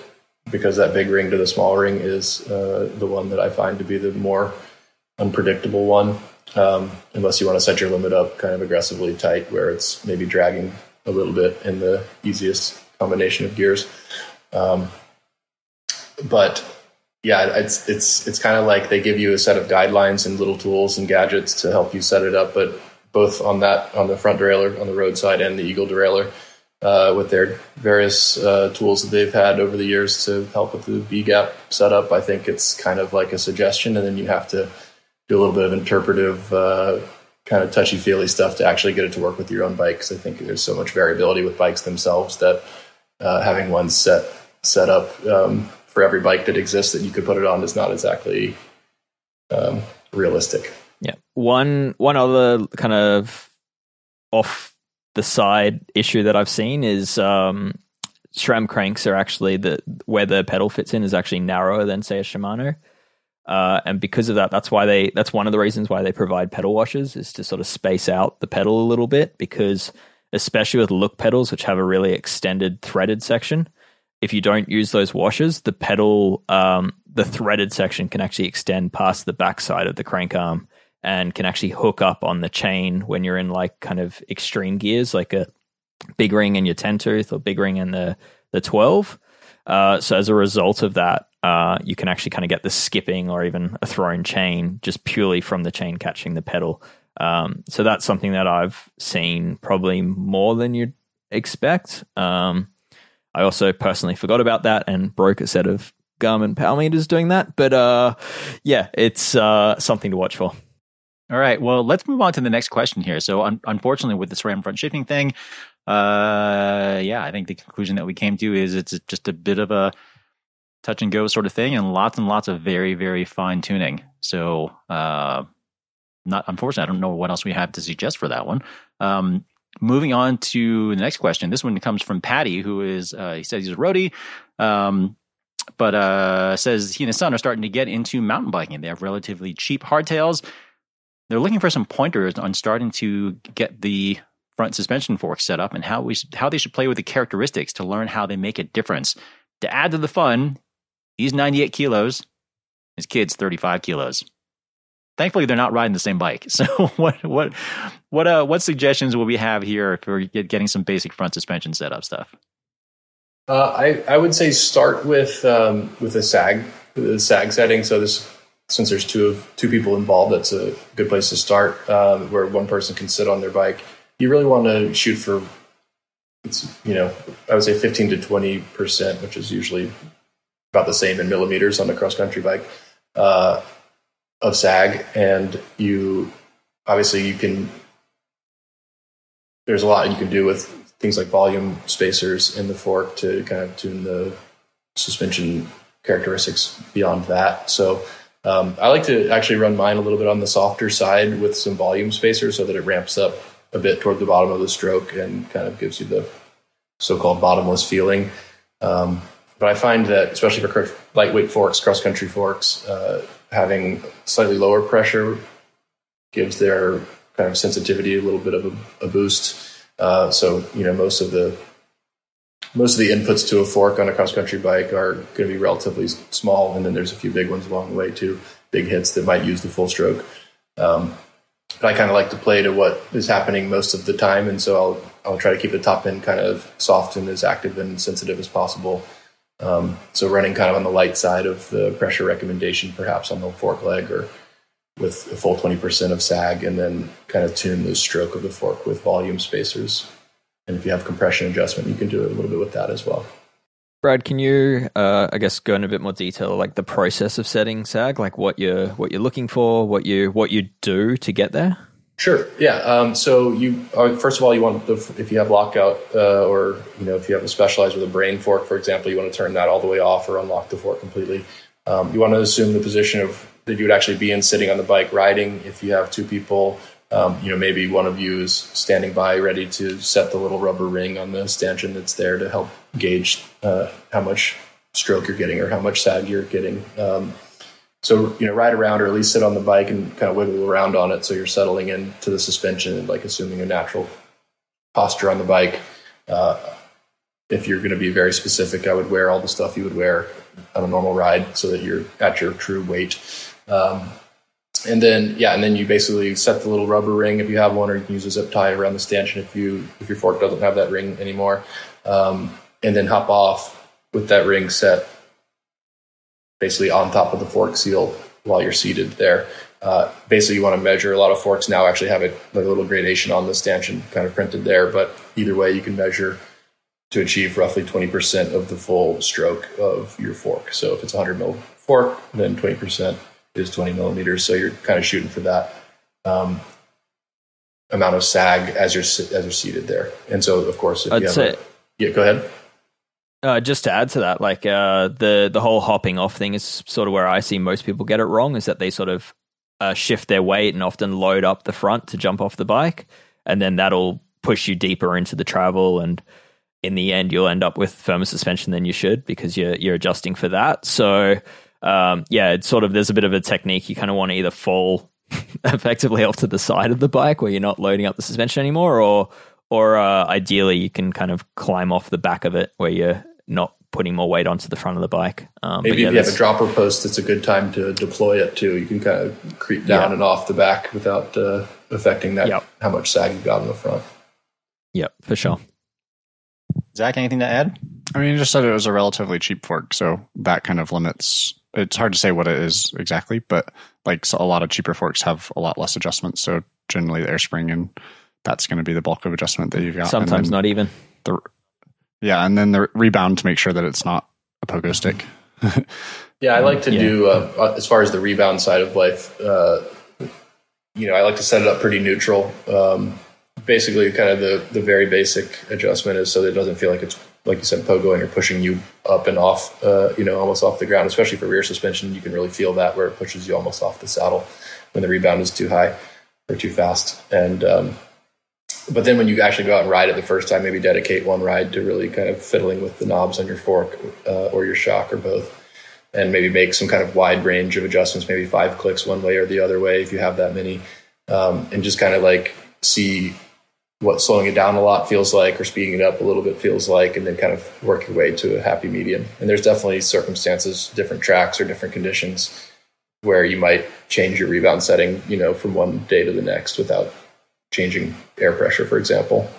because that big ring to the small ring is uh, the one that I find to be the more unpredictable one. Um, unless you want to set your limit up kind of aggressively tight, where it's maybe dragging a little bit in the easiest combination of gears. Um, but yeah, it's it's it's kind of like they give you a set of guidelines and little tools and gadgets to help you set it up, but both on that on the front derailleur on the roadside and the Eagle derailleur, uh, with their various uh, tools that they've had over the years to help with the B gap setup. I think it's kind of like a suggestion, and then you have to do a little bit of interpretive, uh, kind of touchy feely stuff to actually get it to work with your own bike. Because I think there's so much variability with bikes themselves that uh, having one set set up um, for every bike that exists that you could put it on is not exactly um, realistic. Yeah. One one other kind of off the side issue that I've seen is um, SRAM cranks are actually the where the pedal fits in is actually narrower than say a Shimano. Uh, and because of that, that's why they that's one of the reasons why they provide pedal washers is to sort of space out the pedal a little bit because especially with look pedals which have a really extended threaded section, if you don't use those washers, the pedal um, the threaded section can actually extend past the backside of the crank arm and can actually hook up on the chain when you're in like kind of extreme gears, like a big ring in your 10 tooth or big ring in the, the 12. Uh, so as a result of that, uh, you can actually kind of get the skipping or even a thrown chain just purely from the chain catching the pedal. Um, so that's something that I've seen probably more than you'd expect. Um, I also personally forgot about that and broke a set of Garmin power meters doing that. But uh, yeah, it's uh, something to watch for. All right. Well, let's move on to the next question here. So, un- unfortunately, with the SRAM front shifting thing, uh, yeah, I think the conclusion that we came to is it's just a bit of a touch and go sort of thing, and lots and lots of very, very fine tuning. So, uh, not unfortunately, I don't know what else we have to suggest for that one. Um, moving on to the next question. This one comes from Patty, who is uh, he says he's a roadie. Um, but uh, says he and his son are starting to get into mountain biking. They have relatively cheap hardtails they're looking for some pointers on starting to get the front suspension fork set up and how we how they should play with the characteristics to learn how they make a difference. To add to the fun, he's 98 kilos, his kid's 35 kilos. Thankfully, they're not riding the same bike. So, what what what uh, what suggestions will we have here for getting some basic front suspension setup stuff? Uh, I I would say start with um, with a sag the sag setting. So this since there's two of two people involved, that's a good place to start, um, where one person can sit on their bike. You really want to shoot for it's you know I would say 15 to 20 percent, which is usually about the same in millimeters on a cross country bike uh, of sag, and you obviously you can. There's a lot you can do with things like volume spacers in the fork to kind of tune the suspension characteristics beyond that. So um, I like to actually run mine a little bit on the softer side with some volume spacer so that it ramps up a bit toward the bottom of the stroke and kind of gives you the so-called bottomless feeling. Um, but I find that, especially for lightweight forks, cross-country forks, uh, having slightly lower pressure gives their kind of sensitivity a little bit of a, a boost. Uh, so you know, most of the most of the inputs to a fork on a cross country bike are going to be relatively small, and then there's a few big ones along the way too, big hits that might use the full stroke. Um, but I kind of like to play to what is happening most of the time, and so I'll I'll try to keep the top end kind of soft and as active and sensitive as possible. Um, so running kind of on the light side of the pressure recommendation, perhaps on the fork leg or with a full 20% of sag, and then kind of tune the stroke of the fork with volume spacers. And if you have compression adjustment, you can do it a little bit with that as well. Brad, can you, uh, I guess, go into a bit more detail, like the process of setting SAG, like what you're what you're looking for, what you what you do to get there? Sure. Yeah. Um, so you uh, first of all, you want the if you have lockout uh, or you know if you have a specialized with a brain fork, for example, you want to turn that all the way off or unlock the fork completely. Um, you want to assume the position of that you would actually be in sitting on the bike riding. If you have two people, um, you know maybe one of you is standing by ready to set the little rubber ring on the stanchion that's there to help gauge uh, how much stroke you're getting or how much sag you're getting. So you know, ride around or at least sit on the bike and kind of wiggle around on it, so you're settling into the suspension and like assuming a natural posture on the bike. Uh, if you're going to be very specific, I would wear all the stuff you would wear on a normal ride, so that you're at your true weight. Um, and then yeah, and then you basically set the little rubber ring if you have one, or you can use a zip tie around the stanchion if you if your fork doesn't have that ring anymore. Um, and then hop off with that ring set basically on top of the fork seal while you're seated there. Uh, basically, you want to measure. A lot of forks now actually have a, like a little gradation on the stanchion kind of printed there, but either way, you can measure to achieve roughly 20% of the full stroke of your fork. So if it's a 100 mil fork, then 20% is 20 millimeters. So you're kind of shooting for that um, amount of sag as you're as you're seated there. And so, of course, if I'd you have say, a, yeah, go ahead. Uh, just to add to that, like uh, the the whole hopping off thing is sort of where I see most people get it wrong. Is that they sort of uh, shift their weight and often load up the front to jump off the bike, and then that'll push you deeper into the travel and in the end you'll end up with firmer suspension than you should because you're you're adjusting for that. So um, yeah, it's sort of there's a bit of a technique. You kind of want to either fall effectively off to the side of the bike where you're not loading up the suspension anymore, or or uh, ideally you can kind of climb off the back of it where you're not putting more weight onto the front of the bike. Um, but Maybe yeah, if you have a dropper post, it's a good time to deploy it too. You can kind of creep down Yeah. and off the back without uh, affecting that Yep. how much sag you've got in the front. Yep, for sure. Zach, anything to add? I mean, you just said it was a relatively cheap fork, so that kind of limits. It's hard to say what it is exactly, but like so a lot of cheaper forks have a lot less adjustments. So generally, the air spring and that's going to be the bulk of adjustment that you've got. Sometimes not even. The, yeah, and then the rebound to make sure that it's not a pogo stick. Yeah, I like to Yeah. do uh, as far as the rebound side of life. Uh, you know, I like to set it up pretty neutral. Um, basically, kind of the the very basic adjustment is so that it doesn't feel like it's like you said, pogoing or pushing you up and off. Uh, you know, almost off the ground. Especially for rear suspension, you can really feel that where it pushes you almost off the saddle when the rebound is too high or too fast. And um, but then when you actually go out and ride it the first time, maybe dedicate one ride to really kind of fiddling with the knobs on your fork uh, or your shock or both and maybe make some kind of wide range of adjustments, maybe five clicks one way or the other way if you have that many, um, and just kind of like see what slowing it down a lot feels like or speeding it up a little bit feels like, and then kind of work your way to a happy medium. And there's definitely circumstances, different tracks or different conditions where you might change your rebound setting, you know, from one day to the next without changing air pressure, for example.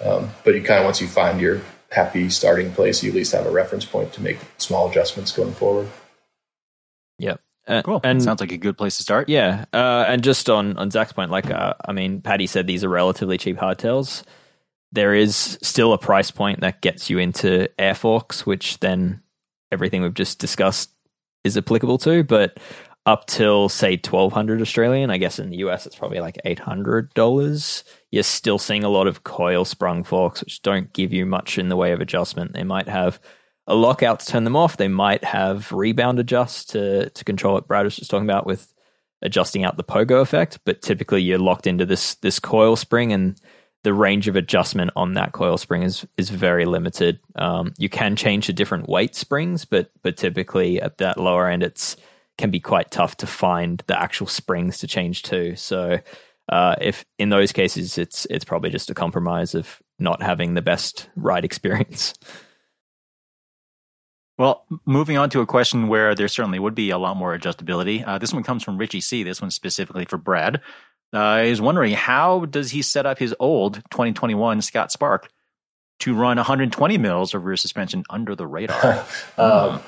Um, but you kind of once you find your happy starting place, you at least have a reference point to make small adjustments going forward. Yeah. Uh, Cool. And Sounds like a good place to start. Yeah, uh, and just on on Zach's point, like uh, I mean, Patty said these are relatively cheap hardtails. There is still a price point that gets you into air forks, which then everything we've just discussed is applicable to. But up till say twelve hundred Australian, I guess in the US it's probably like eight hundred dollars. You're still seeing a lot of coil sprung forks, which don't give you much in the way of adjustment. They might have a lockout to turn them off. They might have rebound adjust to to control what Brad was just talking about with adjusting out the pogo effect. But typically, you're locked into this this coil spring, and the range of adjustment on that coil spring is is very limited. Um, you can change to different weight springs, but but typically at that lower end, it's can be quite tough to find the actual springs to change to. So. Uh, if in those cases, it's it's probably just a compromise of not having the best ride experience. Well, moving on to a question where there certainly would be a lot more adjustability. Uh, this one comes from Richie C. This one specifically for Brad. Uh, he's wondering how does he set up his old 2021 Scott Spark to run 120 mils of rear suspension under the radar? Um,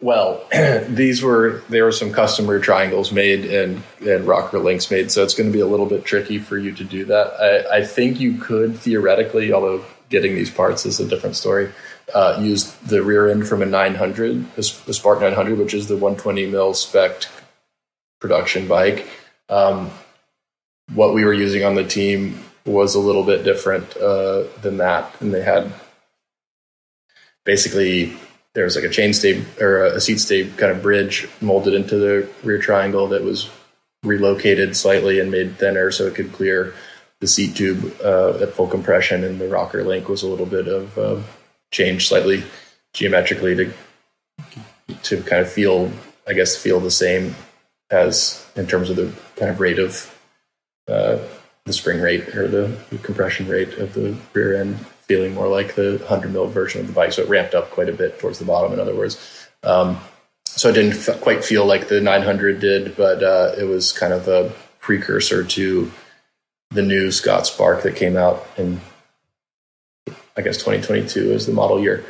well, these were there were some custom rear triangles made and and rocker links made, so it's going to be a little bit tricky for you to do that. I, I think you could theoretically, although getting these parts is a different story. Uh, used the rear end from a 900, a, Spark 900, which is the 120 mil spec production bike. Um, what we were using on the team was a little bit different uh, than that, and they had basically there was like a chain stay or a seat stay kind of bridge molded into the rear triangle that was relocated slightly and made thinner so it could clear the seat tube uh, at full compression, and the rocker link was a little bit of uh, changed slightly geometrically to to kind of feel, I guess, feel the same as in terms of the kind of rate of uh, the spring rate or the, compression rate of the rear end, feeling more like the 100 mil version of the bike. So it ramped up quite a bit towards the bottom. In other words. Um, so it didn't f- quite feel like the 900 did, but uh, it was kind of a precursor to the new Scott Spark that came out in, I guess, 2022 is the model year.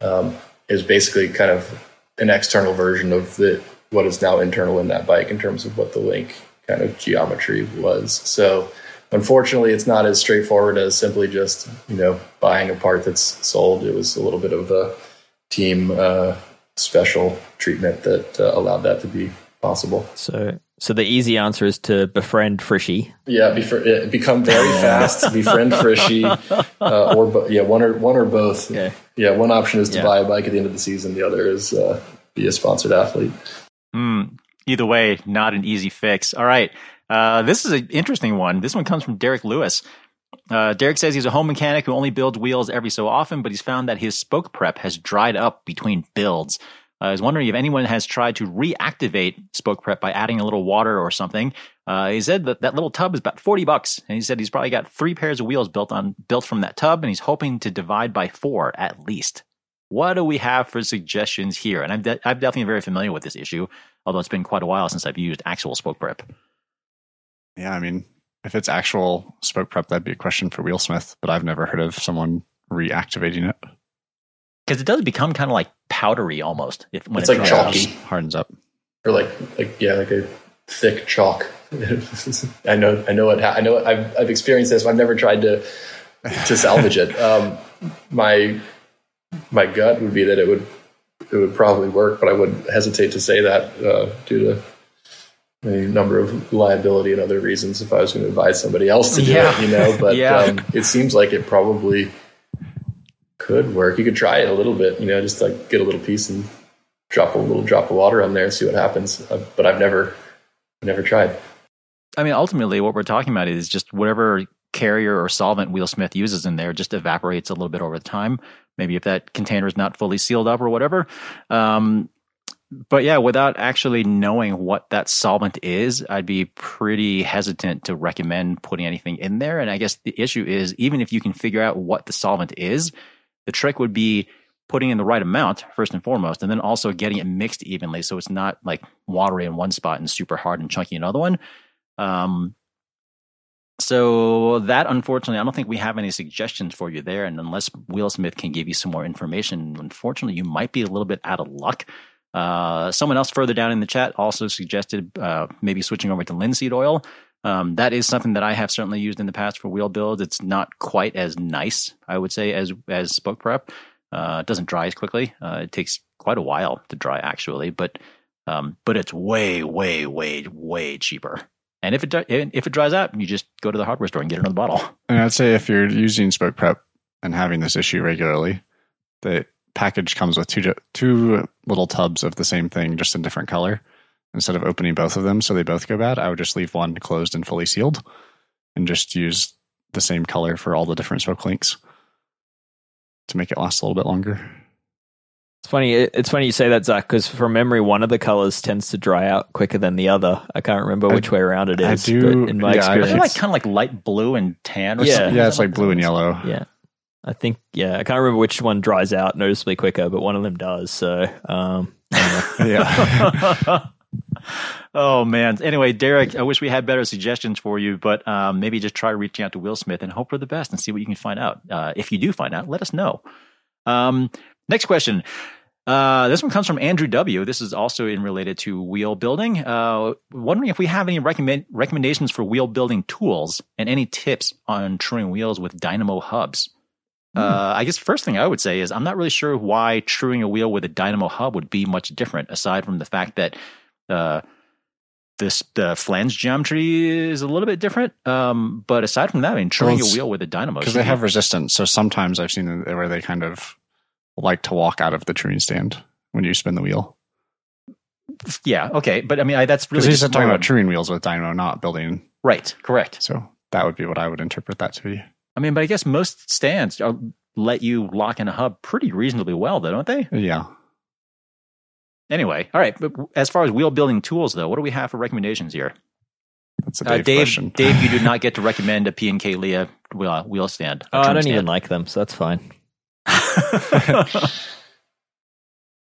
Um, is basically kind of an external version of the what is now internal in that bike in terms of what the link kind of geometry was. So unfortunately, it's not as straightforward as simply just you know buying a part that's sold. It was a little bit of a team uh, special treatment that uh, allowed that to be possible. So so the easy answer is to befriend Frishy. Yeah, befri- become very fast. befriend Frishy, uh, or bo- yeah, one or one or both. Okay. Yeah, one option is to yeah. buy a bike at the end of the season. The other is uh, be a sponsored athlete. Mm, either way, not an easy fix. All right, uh, this is an interesting one. This one comes from Derek Lewis. Uh, Derek says he's a home mechanic who only builds wheels every so often, but he's found that his spoke prep has dried up between builds. I was wondering if anyone has tried to reactivate spoke prep by adding a little water or something. Uh, he said that that little tub is about 40 bucks. And he said he's probably got three pairs of wheels built on, built from that tub and he's hoping to divide by four at least. What do we have for suggestions here? And I'm, de- I'm definitely very familiar with this issue, although it's been quite a while since I've used actual spoke prep. Yeah, I mean, if it's actual spoke prep, that'd be a question for Wheelsmith, but I've never heard of someone reactivating it because it does become kind of like powdery almost. If when it's, like chalky, hardens up, or like like yeah, like a thick chalk. I know, I know what I know. What, I've I've experienced this. I've never tried to to salvage it. Um, my my gut would be that it would it would probably work, but I would hesitate to say that uh, due to a number of liability and other reasons. If I was going to advise somebody else to do yeah. it, you know, but yeah. um, it seems like it probably could work. You could try it a little bit, you know, just like get a little piece and drop a little drop of water on there and see what happens. Uh, but I've never, never tried. I mean, ultimately, what we're talking about is just whatever carrier or solvent Wheelsmith uses in there just evaporates a little bit over time. Maybe if that container is not fully sealed up or whatever. Um, but yeah, without actually knowing what that solvent is, I'd be pretty hesitant to recommend putting anything in there. And I guess the issue is even if you can figure out what the solvent is, the trick would be putting in the right amount first and foremost, and then also getting it mixed evenly so it's not like watery in one spot and super hard and chunky in another one. Um, so that unfortunately, I don't think we have any suggestions for you there. And unless Will Wheelsmith can give you some more information, unfortunately, you might be a little bit out of luck. Uh, someone else further down in the chat also suggested uh, maybe switching over to linseed oil. Um, that is something that I have certainly used in the past for wheel builds. It's not quite as nice, I would say, as as spoke prep. Uh, it doesn't dry as quickly. Uh, it takes quite a while to dry, actually, but um, but it's way, way, way, way cheaper. And if it if it dries out, you just go to the hardware store and get another bottle. And I'd say if you're using spoke prep and having this issue regularly, the package comes with two two little tubs of the same thing, just in different color instead of opening both of them so they both go bad, I would just leave one closed and fully sealed and just use the same color for all the different spoke links to make it last a little bit longer. It's funny. It's funny you say that, Zach, because from memory, one of the colors tends to dry out quicker than the other. I can't remember which I, way around it is. I do. in my yeah, experience, they're like kind of like light blue and tan. Or yeah, something. yeah, it's like blue and yellow. Yeah, I think. Yeah, I can't remember which one dries out noticeably quicker, but one of them does. So, um, yeah. oh man. Anyway, Derek, I wish we had better suggestions for you, but um, maybe just try reaching out to Wheelsmith and hope for the best and see what you can find out. Uh, if you do find out, let us know. Um, next question. Uh, this one comes from Andrew W. This is also in related to wheel building. Uh, wondering if we have any recommend recommendations for wheel building tools and any tips on truing wheels with dynamo hubs. Uh, I guess first thing I would say is I'm not really sure why truing a wheel with a dynamo hub would be much different, aside from the fact that uh, this the flange geometry is a little bit different. Um, but aside from that, I mean, truing Well, a wheel with a dynamo because they have resistance. So sometimes I've seen where they kind of like to walk out of the truing stand when you spin the wheel. yeah okay, but I mean I, that's Because really he's just talking about truing wheels with dynamo, not building. right, correct. So that would be what I would interpret that to be. I mean, but I guess most stands are, let you lock in a hub pretty reasonably well, though, don't they? Yeah. Anyway, all right. But as far as wheel building tools, though, what do we have for recommendations here? That's a Uh, Dave, Dave, question. Dave, you do not get to recommend a P&K Lie wheel, wheel stand. Oh, I don't even like them, so that's fine.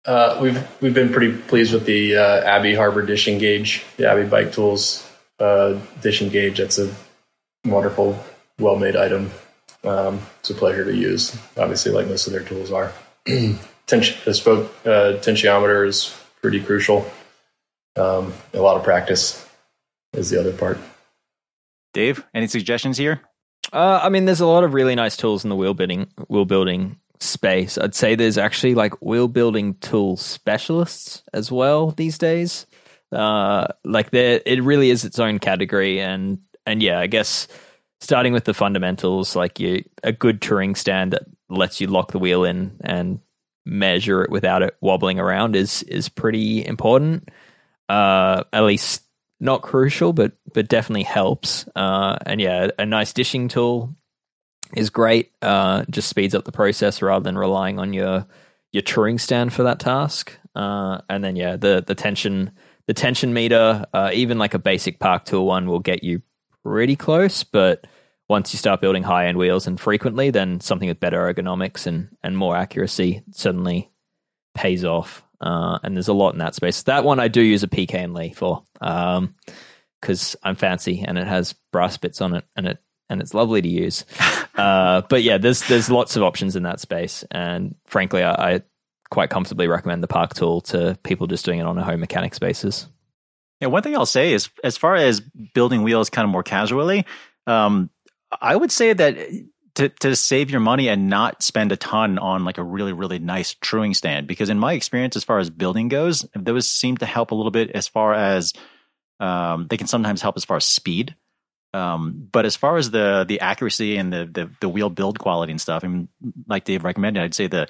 Uh, we've we've been pretty pleased with the uh, Abbey Harbor dishing gauge, the Abbey Bike Tools uh, dishing gauge. That's a wonderful, well made item. Um, it's a pleasure to use. Obviously, like most of their tools are. Tension, the spoke uh, tensiometer is pretty crucial. Um, a lot of practice is the other part. Dave, any suggestions here? Uh, I mean, there's a lot of really nice tools in the wheel building wheel building space. I'd say there's actually like wheel building tool specialists as well these days. Uh, like there, it really is its own category, and and yeah, I guess starting with the fundamentals, like you a good truing stand that lets you lock the wheel in and measure it without it wobbling around is is pretty important. Uh, at least not crucial, but but definitely helps. Uh, and yeah, a nice dishing tool is great. Uh, just speeds up the process rather than relying on your your truing stand for that task. Uh, and then yeah, the the tension the tension meter, uh, even like a basic park tool one, will get you pretty close. But once you start building high end wheels and frequently, then something with better ergonomics and and more accuracy suddenly pays off. Uh, and there's a lot in that space. That one I do use a P&K Lie for, because I'm fancy and it has brass bits on it, and it and it's lovely to use. uh, but yeah, there's there's lots of options in that space, and frankly, I, I quite comfortably recommend the Park Tool to people just doing it on a home mechanics basis. Yeah, one thing I'll say is, as far as building wheels kind of more casually, um, I would say that to to save your money and not spend a ton on like a really really nice truing stand, because in my experience, as far as building goes, those seem to help a little bit as far as um, they can sometimes help as far as speed. Um, but as far as the the accuracy and the, the the wheel build quality and stuff, I mean, like Dave recommended, I'd say the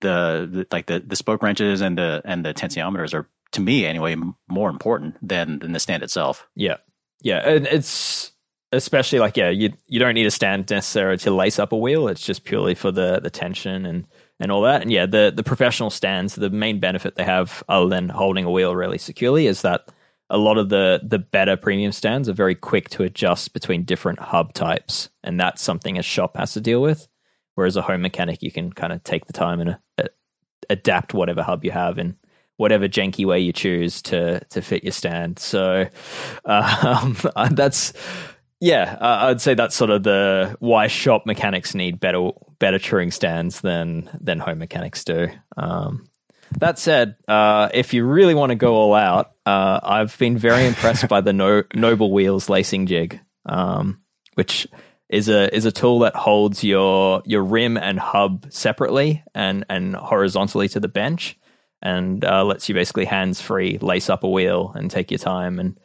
the, the like the the spoke wrenches and the and the tensiometers are to me anyway more important than than the stand itself. Yeah, yeah, and it's especially like yeah, you you don't need a stand necessarily to lace up a wheel. It's just purely for the the tension and and all that. And yeah, the the professional stands, the main benefit they have, other than holding a wheel really securely, is that a lot of the the better premium stands are very quick to adjust between different hub types, and that's something a shop has to deal with. Whereas a home mechanic, you can kind of take the time and uh, adapt whatever hub you have in whatever janky way you choose to to fit your stand. So um, that's yeah, uh, I'd say that's sort of the why shop mechanics need better better truing stands than than home mechanics do. Um, that said, uh, if you really want to go all out, uh, I've been very impressed by the no- Noble Wheels lacing jig, um, which is a is a tool that holds your your rim and hub separately and and horizontally to the bench, and uh, lets you basically hands free lace up a wheel and take your time and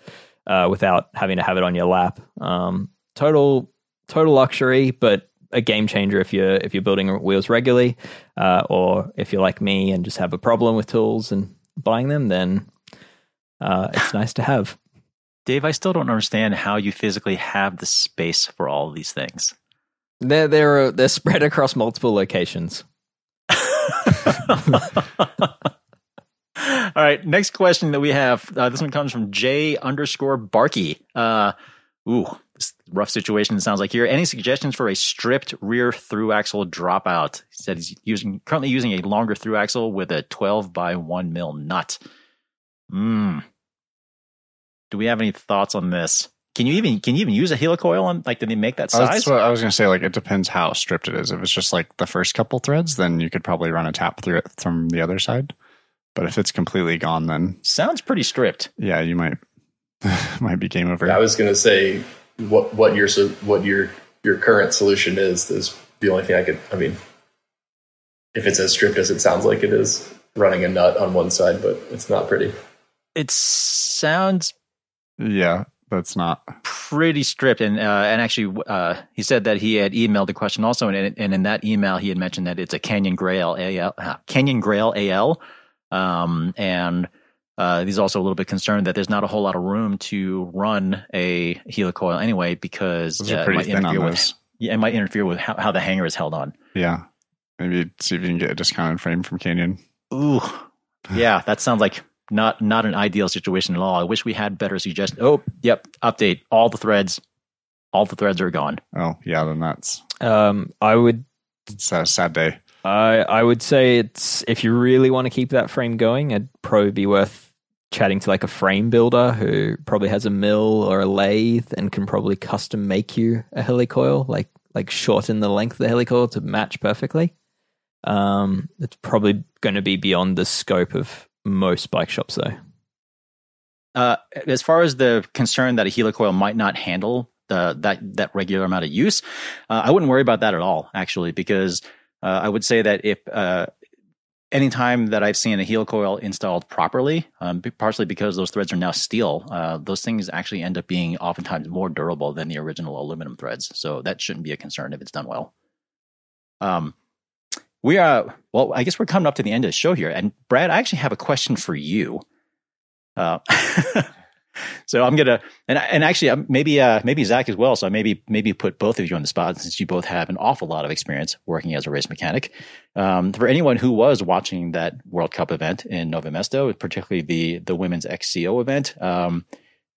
uh, without having to have it on your lap. Um, total total luxury, but a game changer if you're if you're building wheels regularly, uh, or if you're like me and just have a problem with tools and buying them, then uh, it's nice to have. Dave, I still don't understand how you physically have the space for all of these things. They're they're they're spread across multiple locations. All right, next question that we have. Uh, this one comes from J underscore Barky. Uh, ooh, this rough situation. It sounds like here. Any suggestions for a stripped rear through axle dropout? He said he's using currently using a longer through axle with a 12 by one mil nut. Hmm. Do we have any thoughts on this? Can you even can you even use a helicoil on like did they make that size? That's what I was to say. Like, it depends how stripped it is. If it's just like the first couple threads, then you could probably run a tap through it from the other side. But if it's completely gone, then Sounds pretty stripped. yeah, you might might be game over. I was going to say what what your so- what your your current solution is is the only thing I could. I mean, if it's as stripped as it sounds like it is, running a nut on one side, but it's not pretty. It sounds Yeah, that's not. pretty stripped, and uh, and actually, uh, he said that he had emailed the question also, and, and in that email, he had mentioned that it's a Canyon Grail AL, uh, Canyon Grail AL, um, and uh, he's also a little bit concerned that there's not a whole lot of room to run a helicoil anyway because uh, it might interfere with yeah, it might interfere with how, how the hanger is held on. Yeah. Maybe see if you can get a discounted frame from Canyon. Ooh, yeah, that sounds like not not an ideal situation at all. I wish we had better suggestions. Oh, yep, update. All the threads, all the threads are gone. Oh, yeah, then that's Um, I would it's a sad day. I I would say it's if you really want to keep that frame going, it'd probably be worth chatting to like a frame builder who probably has a mill or a lathe and can probably custom make you a helicoil, like like shorten the length of the helicoil to match perfectly. Um, it's probably going to be beyond the scope of most bike shops, though. Uh, as far as the concern that a helicoil might not handle the that that regular amount of use, uh, I wouldn't worry about that at all. Actually, because uh, I would say that if uh, any time that I've seen a helicoil installed properly, um, partially because those threads are now steel, uh, those things actually end up being oftentimes more durable than the original aluminum threads. So that shouldn't be a concern if it's done well. Um, we are well. I guess we're coming up to the end of the show here, and Brad, I actually have a question for you. Uh, so I'm gonna and and actually maybe uh, maybe Zach as well. So maybe maybe put both of you on the spot since you both have an awful lot of experience working as a race mechanic. Um, for anyone who was watching that World Cup event in Nova Mesto, particularly the the women's XCO event, um,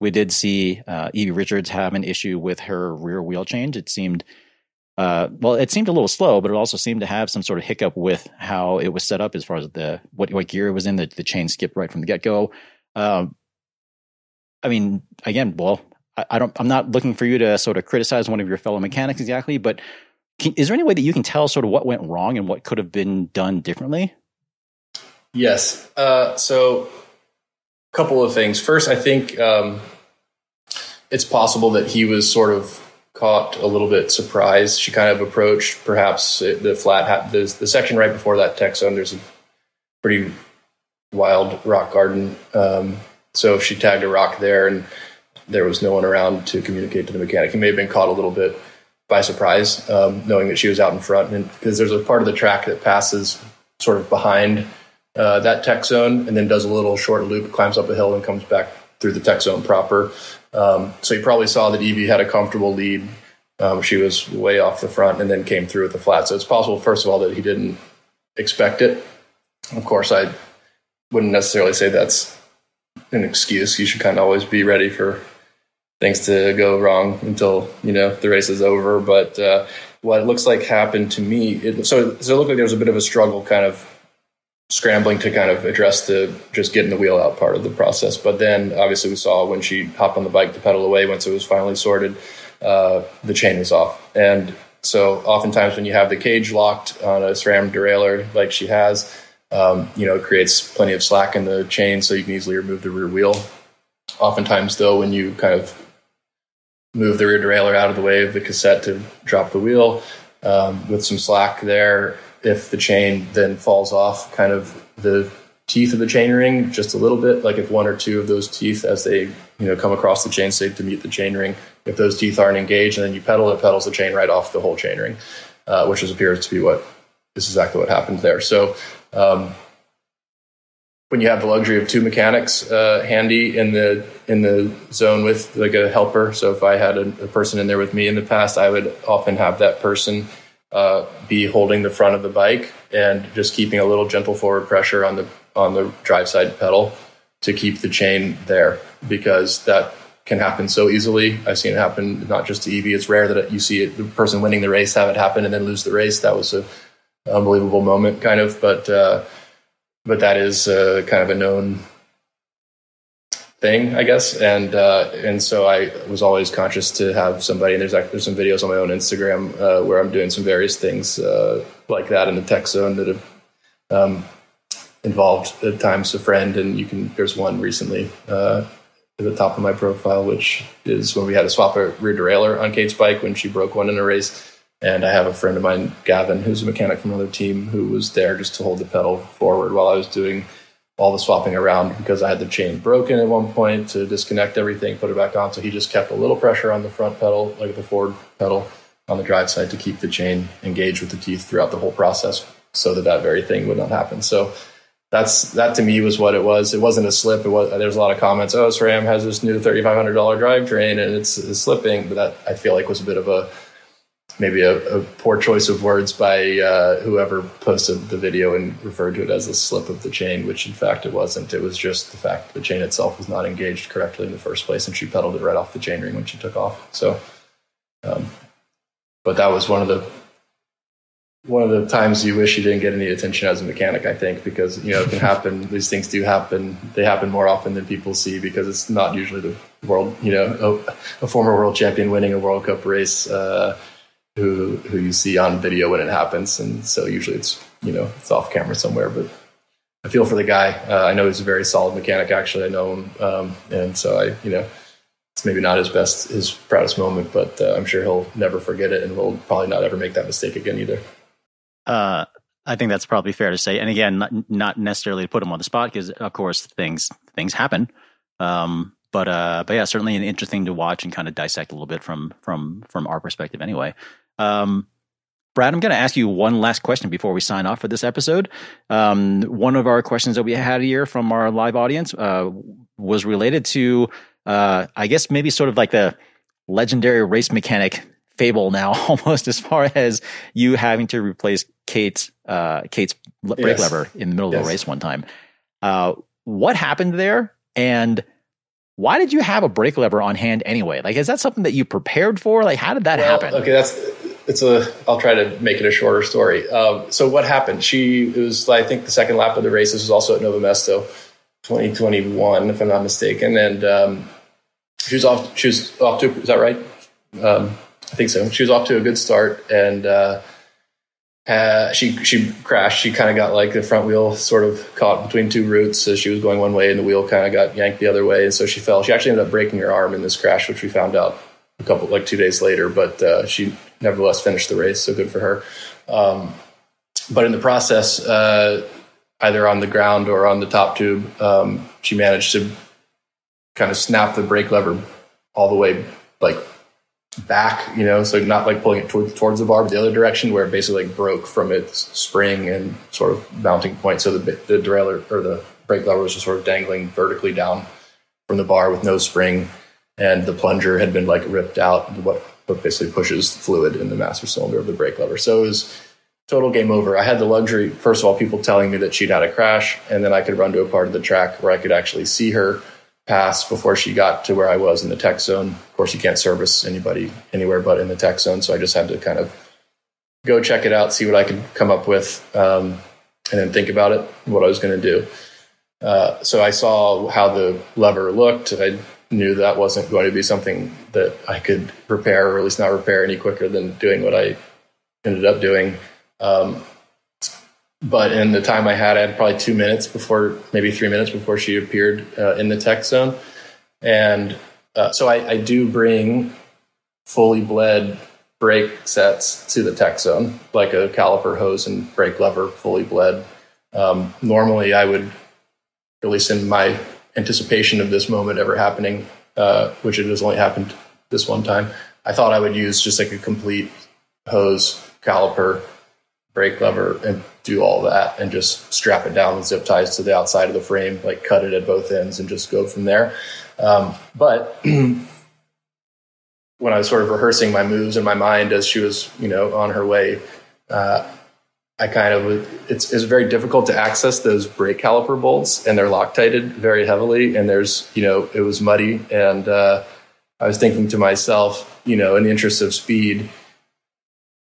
we did see uh, Evie Richards have an issue with her rear wheel change. It seemed. Uh, well, it seemed a little slow, but it also seemed to have some sort of hiccup with how it was set up as far as the what, what gear it was in. The, the chain skipped right from the get go. Um, I mean, again, well, I, I, don't. I'm not looking for you to sort of criticize one of your fellow mechanics exactly, but can, is there any way that you can tell sort of what went wrong and what could have been done differently? Yes. Uh, so, a couple of things. First, I think um, it's possible that he was sort of caught a little bit surprised. She kind of approached perhaps the flat hat, the, the section right before that tech zone. There's a pretty wild rock garden. Um, so she tagged a rock there and there was no one around to communicate to the mechanic. He may have been caught a little bit by surprise, um, knowing that she was out in front. And because there's a part of the track that passes sort of behind uh, that tech zone and then does a little short loop, climbs up a hill and comes back through the tech zone proper. Um, so he probably saw that Evie had a comfortable lead. Um, she was way off the front and then came through with the flat. So it's possible, first of all, that he didn't expect it. Of course, I wouldn't necessarily say that's an excuse. You should kind of always be ready for things to go wrong until you know the race is over. But uh, what it looks like happened to me, it, so so it looked like there was a bit of a struggle, kind of scrambling to kind of address the just getting the wheel out part of the process. But then obviously we saw when she hopped on the bike to pedal away once it was finally sorted, uh, the chain was off. And so oftentimes when you have the cage locked on a SRAM derailleur like she has, um, you know, it creates plenty of slack in the chain so you can easily remove the rear wheel. Oftentimes though, when you kind of move the rear derailleur out of the way of the cassette to drop the wheel um, with some slack there, if the chain then falls off kind of the teeth of the chain ring just a little bit, like if one or two of those teeth as they you know come across the chain to meet the chain ring, if those teeth aren't engaged and then you pedal, it pedals the chain right off the whole chain ring, uh, which is, appears to be what is exactly what happened there. So um, when you have the luxury of two mechanics uh, handy in the in the zone with like a helper, so if I had a, a person in there with me in the past, I would often have that person uh, be holding the front of the bike and just keeping a little gentle forward pressure on the on the drive side pedal to keep the chain there because that can happen so easily. I've seen it happen not just to Evie. It's rare that you see it, the person winning the race have it happen and then lose the race. That was a unbelievable moment, kind of. But uh, but that is uh, kind of a known thing, I guess. And uh, and so I was always conscious to have somebody. And there's there's some videos on my own Instagram uh, where I'm doing some various things uh, like that in the tech zone that have um, involved at times a friend. And you can there's one recently uh, at the top of my profile, which is when we had to swap a rear derailleur on Kate's bike when she broke one in a race. And I have a friend of mine, Gavin, who's a mechanic from another team, who was there just to hold the pedal forward while I was doing all the swapping around because I had the chain broken at one point to disconnect everything, put it back on. So he just kept a little pressure on the front pedal, like the forward pedal on the drive side to keep the chain engaged with the teeth throughout the whole process so that that very thing would not happen. So that's that to me was what it was. It wasn't a slip. It was there was a lot of comments. Oh, SRAM has this new thirty five hundred dollar drivetrain and it's, it's, slipping, but that I feel like was a bit of a maybe a, a poor choice of words by uh, whoever posted the video and referred to it as a slip of the chain, which in fact it wasn't. It was just the fact the chain itself was not engaged correctly in the first place, and she pedaled it right off the chain ring when she took off. So, um, but that was one of the one of the times you wish you didn't get any attention as a mechanic, I think, because you know it can happen. These things do happen. They happen more often than people see because it's not usually the world. You know, a, a former world champion winning a World Cup race. Uh, who who you see on video when it happens, and so usually it's you know it's off camera somewhere. But I feel for the guy. Uh, I know he's a very solid mechanic. Actually, I know him, um, and so I you know it's maybe not his best his proudest moment, but uh, I'm sure he'll never forget it, and will probably not ever make that mistake again either. Uh, I think that's probably fair to say. And again, not, not necessarily to put him on the spot because, of course, things things happen. Um, but uh, but yeah, certainly an interesting to watch and kind of dissect a little bit from from from our perspective. Anyway, um, Brad, I'm going to ask you one last question before we sign off for this episode. Um, one of our questions that we had here from our live audience uh, was related to, uh, I guess, maybe sort of like the legendary race mechanic fable now, almost as far as you having to replace Kate's uh, Kate's brake yes. lever in the middle yes. of the race one time. Uh, what happened there, and why did you have a brake lever on hand anyway? Like, is that something that you prepared for? Like, how did that well, happen? Okay, that's it's a i'll try to make it a shorter story. Um, so what happened? She it was i think the second lap of the race. This was also at nove mesto 2021 if i'm not mistaken. And um, she was off she was off to is that right? Um, i think so. She was off to a good start and uh, uh, she she crashed. She kind of got like the front wheel sort of caught between two roots. As she was going one way, and the wheel kind of got yanked the other way, and so she fell. She actually ended up breaking her arm in this crash, which we found out a couple like two days later. But uh, she nevertheless finished the race, so good for her. Um, but in the process, uh, either on the ground or on the top tube, um, she managed to kind of snap the brake lever all the way like back, you know, so not like pulling it towards, towards the bar, but the other direction where it basically like broke from its spring and sort of mounting point. So the, the derailleur or the brake lever was just sort of dangling vertically down from the bar with no spring. And the plunger had been like ripped out. What but basically pushes fluid in the master cylinder of the brake lever. So it was total game over. I had the luxury, first of all, people telling me that she'd had a crash, and then I could run to a part of the track where I could actually see her pass before she got to where I was in the tech zone. Of course, you can't service anybody anywhere but in the tech zone, so I just had to kind of go check it out, see what I could come up with, um, and then think about it, what I was going to do. Uh, so I saw how the lever looked. I knew that wasn't going to be something that I could repair, or at least not repair any quicker than doing what I ended up doing. Um, but in the time I had, I had probably two minutes before, maybe three minutes before she appeared uh, in the tech zone. And uh, so I, I, do bring fully bled brake sets to the tech zone, like a caliper hose and brake lever fully bled. Um, normally, I would, at least in my anticipation of this moment ever happening, uh, which it has only happened this one time. I thought I would use just like a complete hose, caliper, brake lever, and do all that, and just strap it down with zip ties to the outside of the frame, like cut it at both ends, and just go from there. Um, but when I was sort of rehearsing my moves in my mind as she was, you know, on her way, uh, I kind of it's it's very difficult to access those brake caliper bolts, and they're Loctited very heavily. And there's you know it was muddy, and uh, I was thinking to myself, you know, in the interest of speed,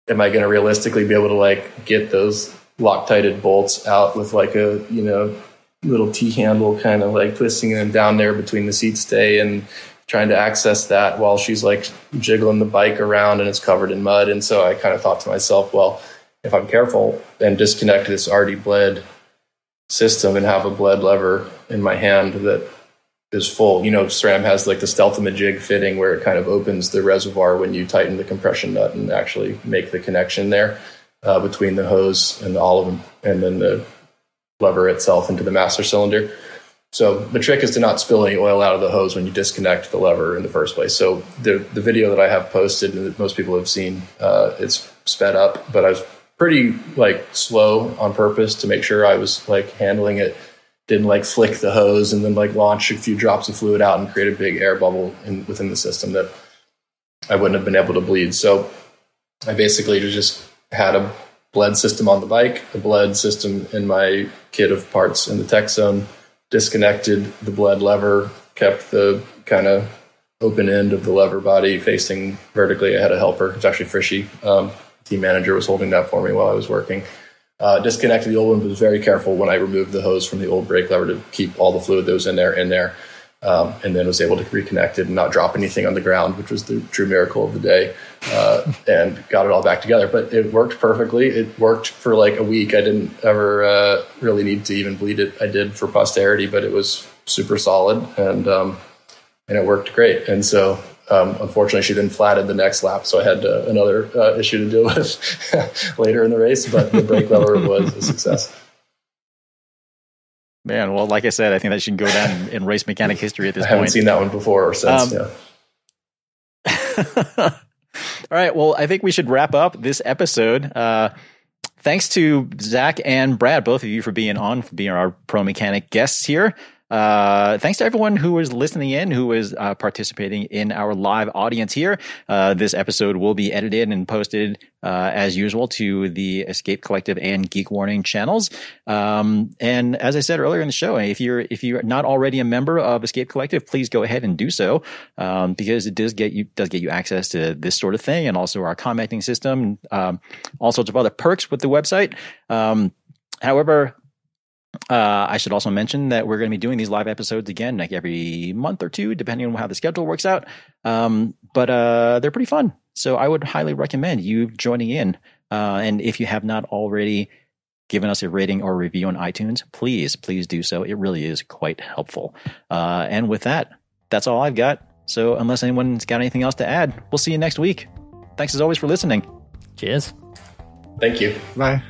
am I going to realistically be able to like get those Loctited bolts out with like a you know little T handle, kind of like twisting them down there between the seat stay and trying to access that while she's like jiggling the bike around and it's covered in mud. And so I kind of thought to myself, well if I'm careful and disconnect this already bled system and have a bled lever in my hand that is full. You know, SRAM has like the Stealth-a-majig fitting where it kind of opens the reservoir when you tighten the compression nut and actually make the connection there uh, between the hose and the olive and then the lever itself into the master cylinder. So the trick is to not spill any oil out of the hose when you disconnect the lever in the first place. So the the video that I have posted and that most people have seen, uh, it's sped up, but I was pretty like slow on purpose to make sure I was like handling it didn't like flick the hose and then like launch a few drops of fluid out and create a big air bubble in, within the system that I wouldn't have been able to bleed. So I basically just had a bled system on the bike, a bled system in my kit of parts in the tech zone, disconnected the bled lever, kept the kind of open end of the lever body facing vertically. I had a helper. It's actually Frischi. Um, team manager was holding that for me while I was working uh, disconnected the old one, but was very careful when I removed the hose from the old brake lever to keep all the fluid that was in there in there. Um, and then was able to reconnect it and not drop anything on the ground, which was the true miracle of the day, uh, and got it all back together. But it worked perfectly. It worked for like a week. I didn't ever uh, really need to even bleed it. I did for posterity, but it was super solid and um, and it worked great. And so um, unfortunately, she then flatted the next lap, so I had uh, another uh, issue to deal with later in the race. But the brake lever was a success. Man, well, like I said, I think that should go down in, in race mechanic history at this point. I haven't seen that one before or since. Um, yeah. All right. Well, I think we should wrap up this episode. Uh, thanks to Zach and Brad, both of you, for being on, for being our pro mechanic guests here. Uh, thanks to everyone who is listening in, who is uh, participating in our live audience here. Uh, this episode will be edited and posted uh, as usual to the Escape Collective and Geek Warning channels. Um, and as I said earlier in the show, if you're if you're not already a member of Escape Collective, please go ahead and do so um, because it does get you does get you access to this sort of thing and also our commenting system, um, all sorts of other perks with the website. Um, however, uh, I should also mention that we're going to be doing these live episodes again, like every month or two, depending on how the schedule works out. Um, but uh, they're pretty fun, so I would highly recommend you joining in. Uh, and if you have not already given us a rating or review on iTunes, please, please do so. It really is quite helpful. Uh, and with that, that's all I've got. So unless anyone's got anything else to add, we'll see you next week. Thanks as always for listening. Cheers. Thank you. Bye.